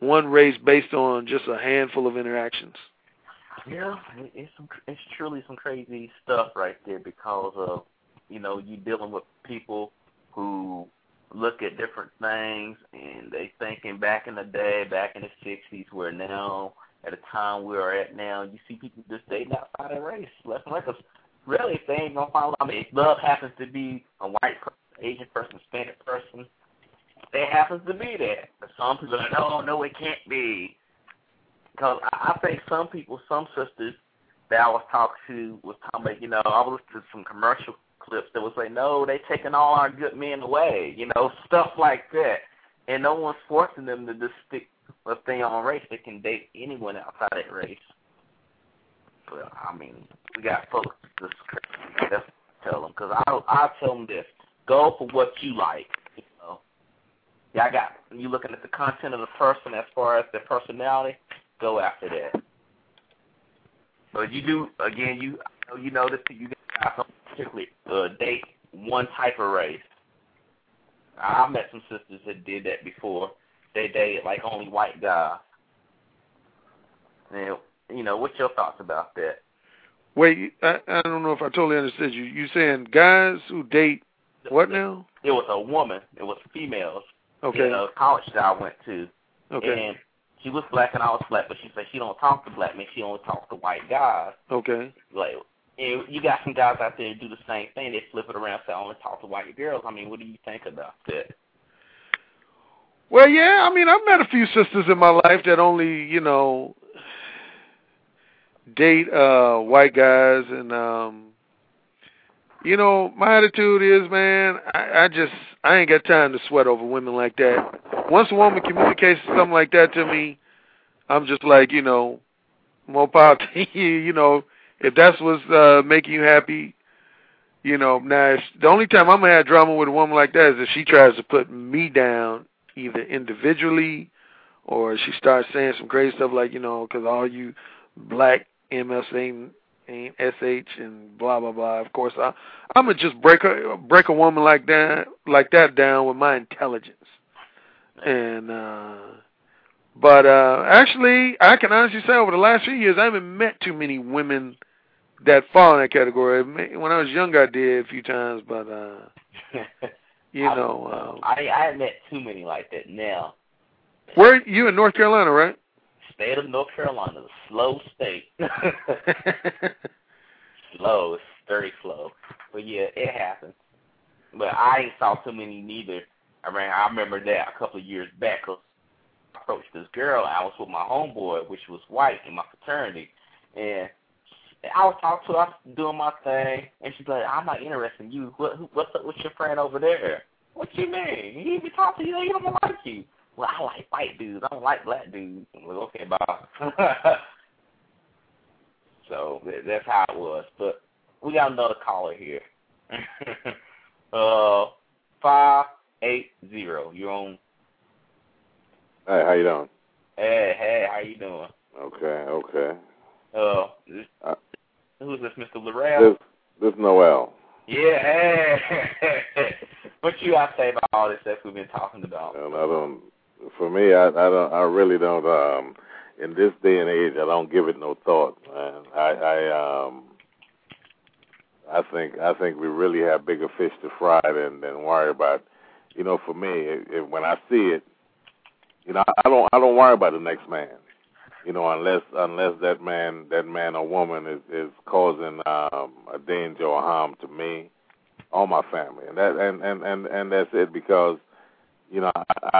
one race based on just a handful of interactions. Yeah, it's some, it's truly some crazy stuff right there because of you know you dealing with people who look at different things and they thinking back in the day, back in the '60s, where now at a time we are at now, you see people just dating outside of race, left and right. Really, if they ain't gonna I mean, if love happens to be a white person, Asian person, Hispanic person, it happens to be that. But some people are like, no, no, it can't be. Because I, I think some people, some sisters that I was talking to was talking about, you know, I was listening to some commercial clips that was like, no, they taking all our good men away, you know, stuff like that. And no one's forcing them to just stick a thing on race. They can date anyone outside that race. But I mean, we got folks just crazy. That's tell them because I I tell them this: go for what you like. You know, I got you looking at the content of the person as far as their personality. Go after that. But you do again. You you know that you got some particularly uh, date one type of race. I met some sisters that did that before. They dated like only white guys. And you know, what's your thoughts about that? Wait, I, I don't know if I totally understood you. You saying guys who date what now? It was a woman. It was females. Okay. In a college that I went to. Okay. And she was black and I was black, but she said she don't talk to black men. She only talks to white guys. Okay. Like, you you got some guys out there who do the same thing. They flip it around, and say I only talk to white girls. I mean, what do you think about that? Well, yeah. I mean, I've met a few sisters in my life that only, you know, date uh white guys and um you know, my attitude is, man, I, I just I ain't got time to sweat over women like that. Once a woman communicates something like that to me, I'm just like, you know, more power to <laughs> you. You know, if that's what's uh, making you happy, you know. Now, if, the only time I'm gonna have drama with a woman like that is if she tries to put me down, either individually, or she starts saying some crazy stuff like, you know, because all you black MS ain't ain't sh and blah blah blah. Of course, I I'm gonna just break a break a woman like that like that down with my intelligence. And uh but uh actually, I can honestly say over the last few years, I haven't met too many women that fall in that category. When I was younger, I did a few times, but uh <laughs> you know, um, I I haven't met too many like that now. Where you in North Carolina, right? State of North Carolina, a slow state. <laughs> slow, it's very slow. But yeah, it happens. But I ain't saw too many neither. I mean, I remember that a couple of years back. I approached this girl. I was with my homeboy, which was white in my fraternity, and I was talking to her, I was doing my thing, and she's like, "I'm not interested in you. What, what's up with your friend over there? What you mean? He even talking to you. He don't like you." Well, I like white dudes. I don't like black dudes. Okay, bye. <laughs> so that's how it was. But we got another caller here. <laughs> uh, five eight zero. You're on. Hey, how you doing? Hey, hey, how you doing? Okay, okay. Uh, this, uh who's this, Mr. Larrell? This, this Noel. Yeah, hey. <laughs> what you got to say about all this stuff we've been talking about? And I don't. For me, I, I don't. I really don't. Um, in this day and age, I don't give it no thought. Man. I, I um. I think I think we really have bigger fish to fry than than worry about. You know, for me, it, it, when I see it, you know, I don't I don't worry about the next man. You know, unless unless that man that man or woman is is causing um, a danger or harm to me, all my family, and that and and and and that's it because you know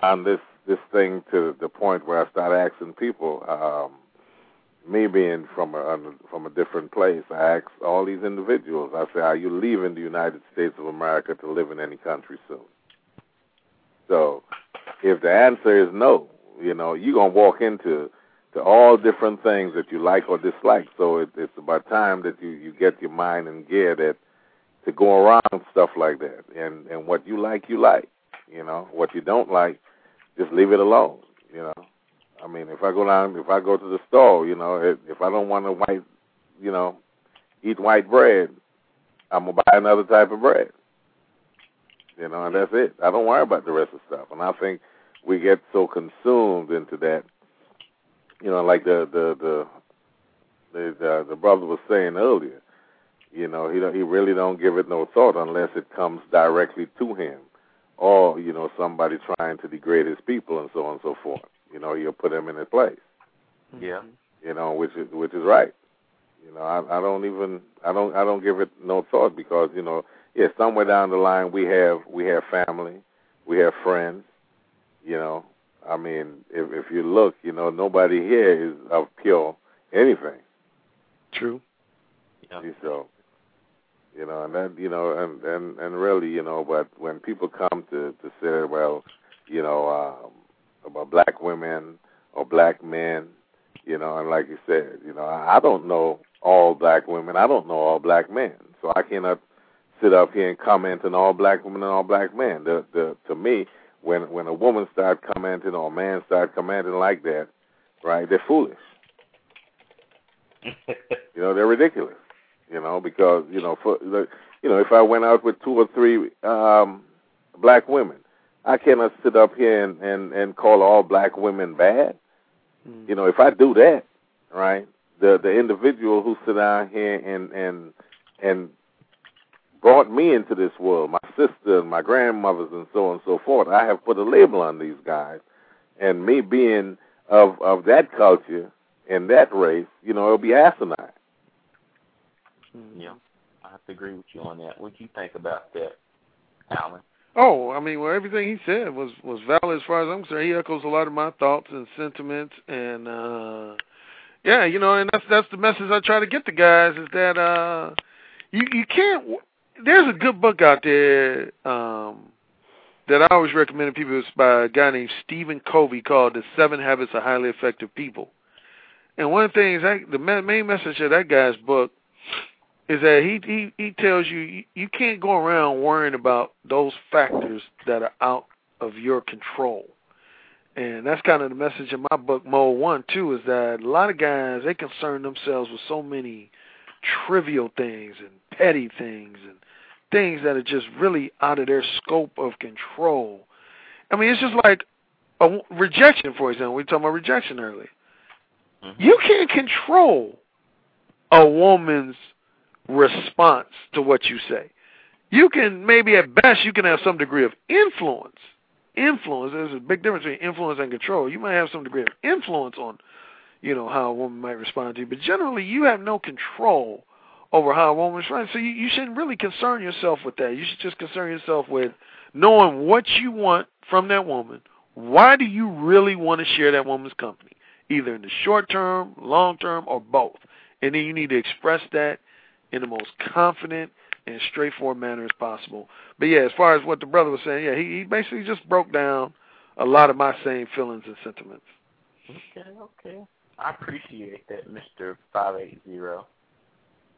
I'm this this thing to the point where I start asking people. um me being from a from a different place, I ask all these individuals. I say, "Are you leaving the United States of America to live in any country soon?" So, if the answer is no, you know, you're gonna walk into to all different things that you like or dislike. So it, it's about time that you you get your mind in gear that to go around stuff like that. And and what you like, you like. You know, what you don't like, just leave it alone. You know. I mean, if I go down, if I go to the store, you know, if, if I don't want to white, you know, eat white bread, I'm gonna buy another type of bread. You know, and that's it. I don't worry about the rest of stuff. And I think we get so consumed into that. You know, like the the the the the, the brother was saying earlier. You know, he don't, he really don't give it no thought unless it comes directly to him, or you know somebody trying to degrade his people and so on and so forth. You know, he'll put him in his place. Mm-hmm. Yeah. You know, which is which is right. You know, I, I don't even I don't I don't give it no thought because you know, yeah, somewhere down the line we have we have family, we have friends. You know, I mean, if if you look, you know, nobody here is of pure anything. True. Yeah. So, you know, and then you know, and and and really, you know, but when people come to to say, well, you know, um, about black women or black men, you know, and like you said, you know, I don't know all black women. I don't know all black men, so I cannot sit up here and comment on all black women and all black men. The the to me, when when a woman start commenting or a man start commenting like that, right? They're foolish. <laughs> you know, they're ridiculous. You know, because you know, for the, you know, if I went out with two or three um black women, I cannot sit up here and and and call all black women bad. Mm. You know, if I do that, right, the the individual who sit down here and and and brought me into this world, my sister and my grandmothers and so on and so forth, I have put a label on these guys, and me being of of that culture and that race, you know, it'll be asinine. Yeah, I have to agree with you on that. What do you think about that, Alan? Oh, I mean, well, everything he said was was valid as far as I'm concerned. He echoes a lot of my thoughts and sentiments, and uh yeah, you know, and that's that's the message I try to get to guys is that uh you you can't. There's a good book out there um that I always recommend to people. It's by a guy named Stephen Covey called "The Seven Habits of Highly Effective People." And one of the things, I, the main message of that guy's book is that he he he tells you, you you can't go around worrying about those factors that are out of your control. And that's kind of the message in my book, Mode One, too, is that a lot of guys they concern themselves with so many trivial things and petty things and things that are just really out of their scope of control. I mean, it's just like a rejection, for example. We talked about rejection earlier. Mm-hmm. You can't control a woman's response to what you say. You can maybe at best you can have some degree of influence. Influence. There's a big difference between influence and control. You might have some degree of influence on, you know, how a woman might respond to you, but generally you have no control over how a woman responds. So you, you shouldn't really concern yourself with that. You should just concern yourself with knowing what you want from that woman. Why do you really want to share that woman's company? Either in the short term, long term, or both. And then you need to express that in the most confident and straightforward manner as possible. But yeah, as far as what the brother was saying, yeah, he, he basically just broke down a lot of my same feelings and sentiments. Okay, okay. I appreciate that, Mister Five Eight Zero.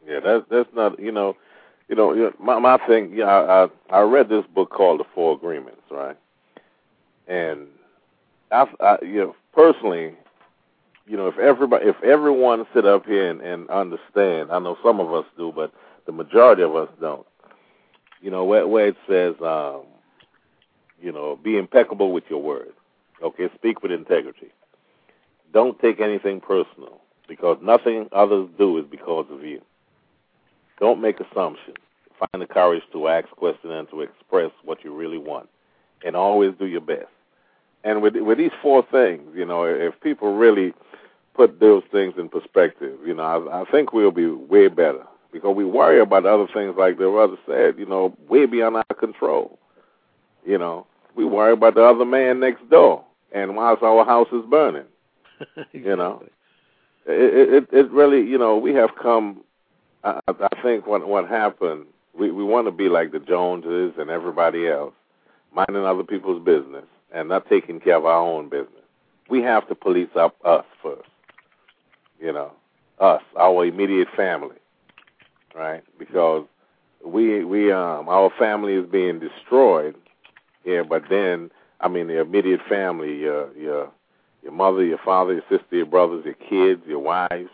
Yeah, that's that's not you know, you know my my thing. Yeah, I I, I read this book called The Four Agreements, right? And I, I you know personally, you know if everybody if everyone sit up here and, and understand, I know some of us do, but the majority of us don't. You know where where it says, um, you know, be impeccable with your word. Okay, speak with integrity. Don't take anything personal because nothing others do is because of you. Don't make assumptions. Find the courage to ask questions and to express what you really want, and always do your best. And with with these four things, you know, if people really put those things in perspective, you know, I, I think we'll be way better because we worry about other things like the brother said, you know, way beyond our control. You know, we worry about the other man next door, and whilst our house is burning, exactly. <laughs> you know, it, it it really, you know, we have come. I, I think what what happened, we we want to be like the Joneses and everybody else, minding other people's business and not taking care of our own business. We have to police up us first. You know, us, our immediate family, right? Because we we um our family is being destroyed yeah, but then I mean the immediate family, your your your mother, your father, your sister, your brothers, your kids, your wives,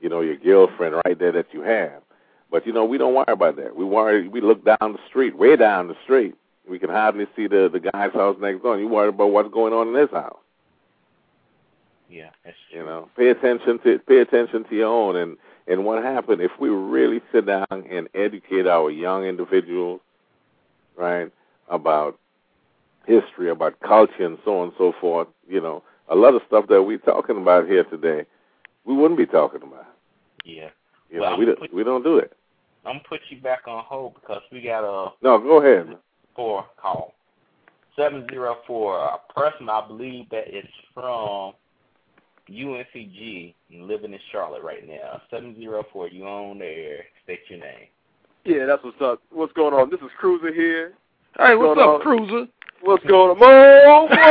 you know, your girlfriend right there that you have. But you know, we don't worry about that. We worry we look down the street, way down the street. We can hardly see the the guy's house next door. You worry about what's going on in his house. Yeah, that's true. You know, pay attention to pay attention to your own and and what happened if we really sit down and educate our young individuals, right, about history, about culture, and so on and so forth. You know, a lot of stuff that we're talking about here today, we wouldn't be talking about. Yeah. You Well, know, we don't we don't do it. I'm gonna put you back on hold because we got a No, go ahead. Four call. Seven zero four. A person I believe that is from UNCG and living in Charlotte right now. Seven zero four. You on there? State your name. Yeah, that's what's up. What's going on? This is Cruiser here. Hey, what's going up, on? Cruiser? What's going on? Mo, Mo.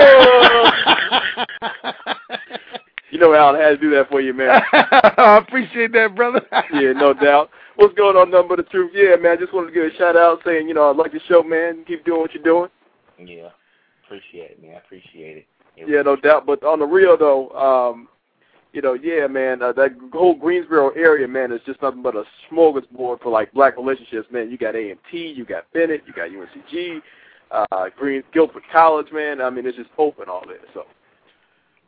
<laughs> you know Alan had to do that for you, man. <laughs> I appreciate that, brother. yeah, no doubt. What's going on, number the truth? Yeah, man, I just wanted to give a shout out saying, you know, I like the show, man. Keep doing what you're doing. Yeah. Appreciate it, man. I appreciate it. Yeah, no doubt. But on the real though, um, you know, yeah, man, uh, that whole Greensboro area, man, is just nothing but a smorgasbord for like black relationships, man. You got A&T, you got Bennett, you got UNCG, uh, Green Guilford College, man. I mean, it's just open all there. So,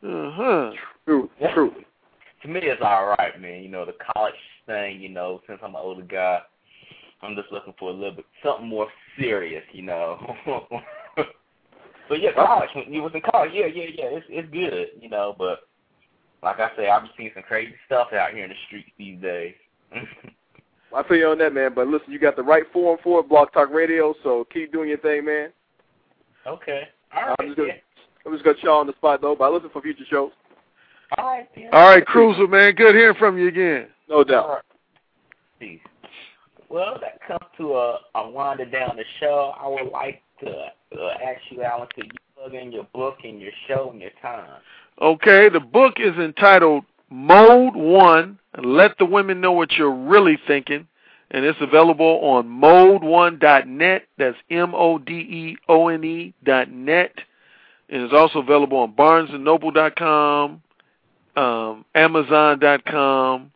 Uh huh. true, Yeah. true. To me, it's all right, man. You know, the college thing. You know, since I'm an older guy, I'm just looking for a little bit something more serious. You know. <laughs> but yeah, college. When you was in college, yeah, yeah, yeah. It's it's good. You know, but like I say, I've been seeing some crazy stuff out here in the streets these days. <laughs> I feel you on that, man. But listen, you got the right forum for it, Blog Talk Radio. So keep doing your thing, man. okay. All right. I'm just gonna, yeah. I'm just gonna show on the spot though. But I listen for future shows, All right. Then. All right, Cruiser, man. Good hearing from you again. No doubt. Right. Well, that comes to a, a winding down the show. I would like to uh, ask you, Alan, could you plug in your book and your show and your time? Okay, the book is entitled Mode One. Let the women know what you're really thinking, and it's available on mode1.net. That's M O D E O N E dot net, and it's also available on BarnesandNoble.com, um, Amazon.com,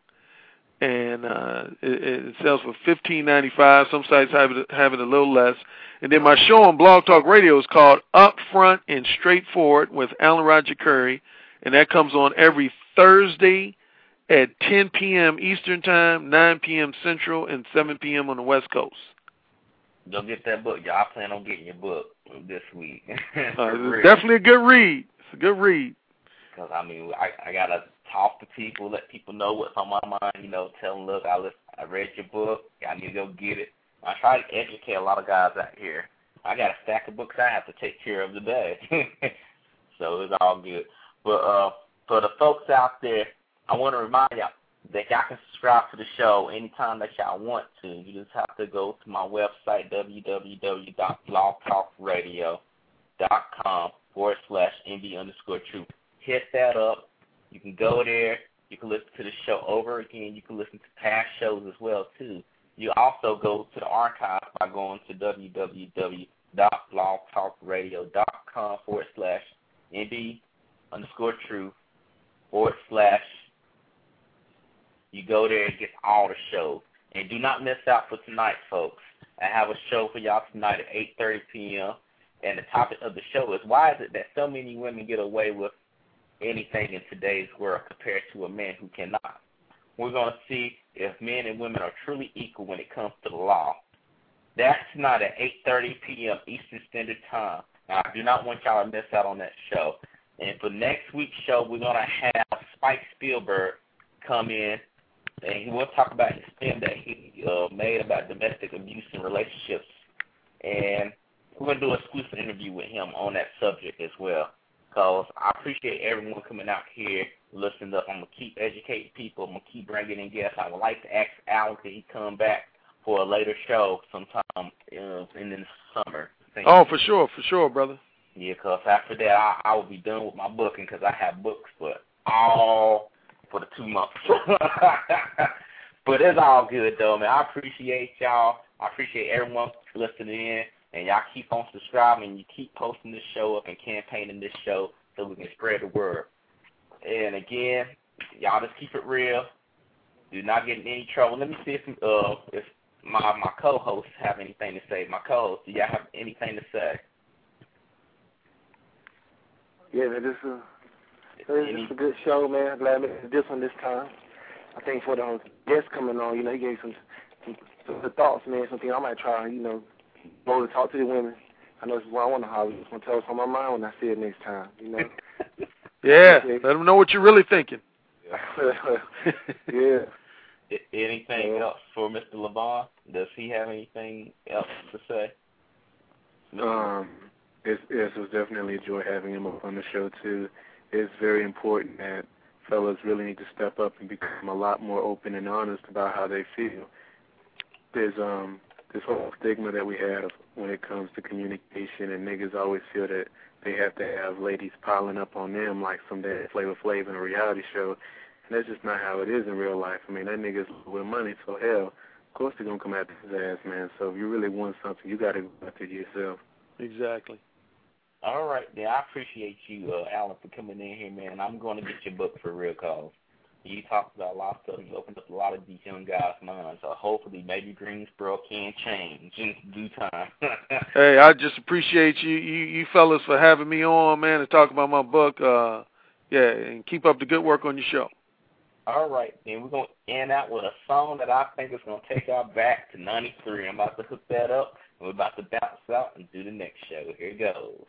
and uh, it, it sells for fifteen ninety five. Some sites have it have it a little less. And then my show on Blog Talk Radio is called Upfront and Straightforward with Alan Roger Currie, and that comes on every Thursday at 10 p.m. Eastern Time, 9 p.m. Central, and 7 p.m. on the West Coast. Go get that book. Y'all I plan on getting your book this week. <laughs> Uh, it's definitely a good read. It's a good read. Because I mean, I I gotta talk to people, let people know what's on my mind. You know, tell them, look, I I read your book. I need to go get it. I try to educate a lot of guys out here. I got a stack of books I have to take care of today, <laughs> so it's all good. But uh, for the folks out there, I want to remind y'all that y'all can subscribe to the show anytime that y'all want to. You just have to go to my website www.blogtalkradio.com forward slash NB underscore truth. Hit that up. You can go there. You can listen to the show over again. You can listen to past shows as well too. You also go to the archive by going to www.blogtalkradio.com forward slash NB underscore truth forward slash. You go there and get all the shows. And do not miss out for tonight, folks. I have a show for y'all tonight at 8.30 p.m. And the topic of the show is why is it that so many women get away with anything in today's world compared to a man who cannot? We're going to see if men and women are truly equal when it comes to the law. That's tonight at 8.30 p.m. Eastern Standard Time. Now, I do not want y'all to miss out on that show. And for next week's show, we're going to have Spike Spielberg come in and we'll talk about his film that he uh, made about domestic abuse and relationships, and we're gonna do an exclusive interview with him on that subject as well. Cause I appreciate everyone coming out here, listening up. I'm gonna keep educating people. I'm gonna keep bringing in guests. I would like to ask Alan to he come back for a later show sometime uh, in the summer. Oh, for sure, for sure, brother. Yeah, cause after that I, I will be done with my booking because I have books, but all for the two months. <laughs> but it's all good though, man. I appreciate y'all. I appreciate everyone listening in, and y'all keep on subscribing. You keep posting this show up and campaigning this show so we can spread the word. And again, y'all just keep it real. Do not get in any trouble. Let me see if uh if my my co-hosts have anything to say. My co-hosts, do y'all have anything to say? Yeah, man, this is this is a good show, man. I'm glad I made this one this time. I think for the guests coming on, you know, he gave some some, some thoughts, man. Something I might try, you know, go to talk to the women. I know this is what I want to holler. I just want to tell us on my mind when I see it next time, you know. <laughs> yeah, <laughs> let them know what you're really thinking. <laughs> yeah. Anything yeah. else for Mr. Levon? Does he have anything else to say? Um, it's, yes, it was definitely a joy having him up on the show too. It's very important that fellas really need to step up and become a lot more open and honest about how they feel. There's um this whole stigma that we have when it comes to communication, and niggas always feel that they have to have ladies piling up on them like some day Flavor Flav in a reality show. And that's just not how it is in real life. I mean, that nigga's with money, so hell, of course they're gonna come after his ass, man. So if you really want something, you gotta go after it yourself. Exactly. All right, then I appreciate you, uh, Alan, for coming in here, man. I'm going to get your book for real, cause you talked about a lot of stuff. You opened up a lot of these young guys' minds. So hopefully, maybe Greensboro can change in due time. <laughs> hey, I just appreciate you, you, you fellas, for having me on, man, to talk about my book. Uh, yeah, and keep up the good work on your show. All right, then we're gonna end out with a song that I think is gonna take our back to '93. I'm about to hook that up, and we're about to bounce out and do the next show. Here it goes.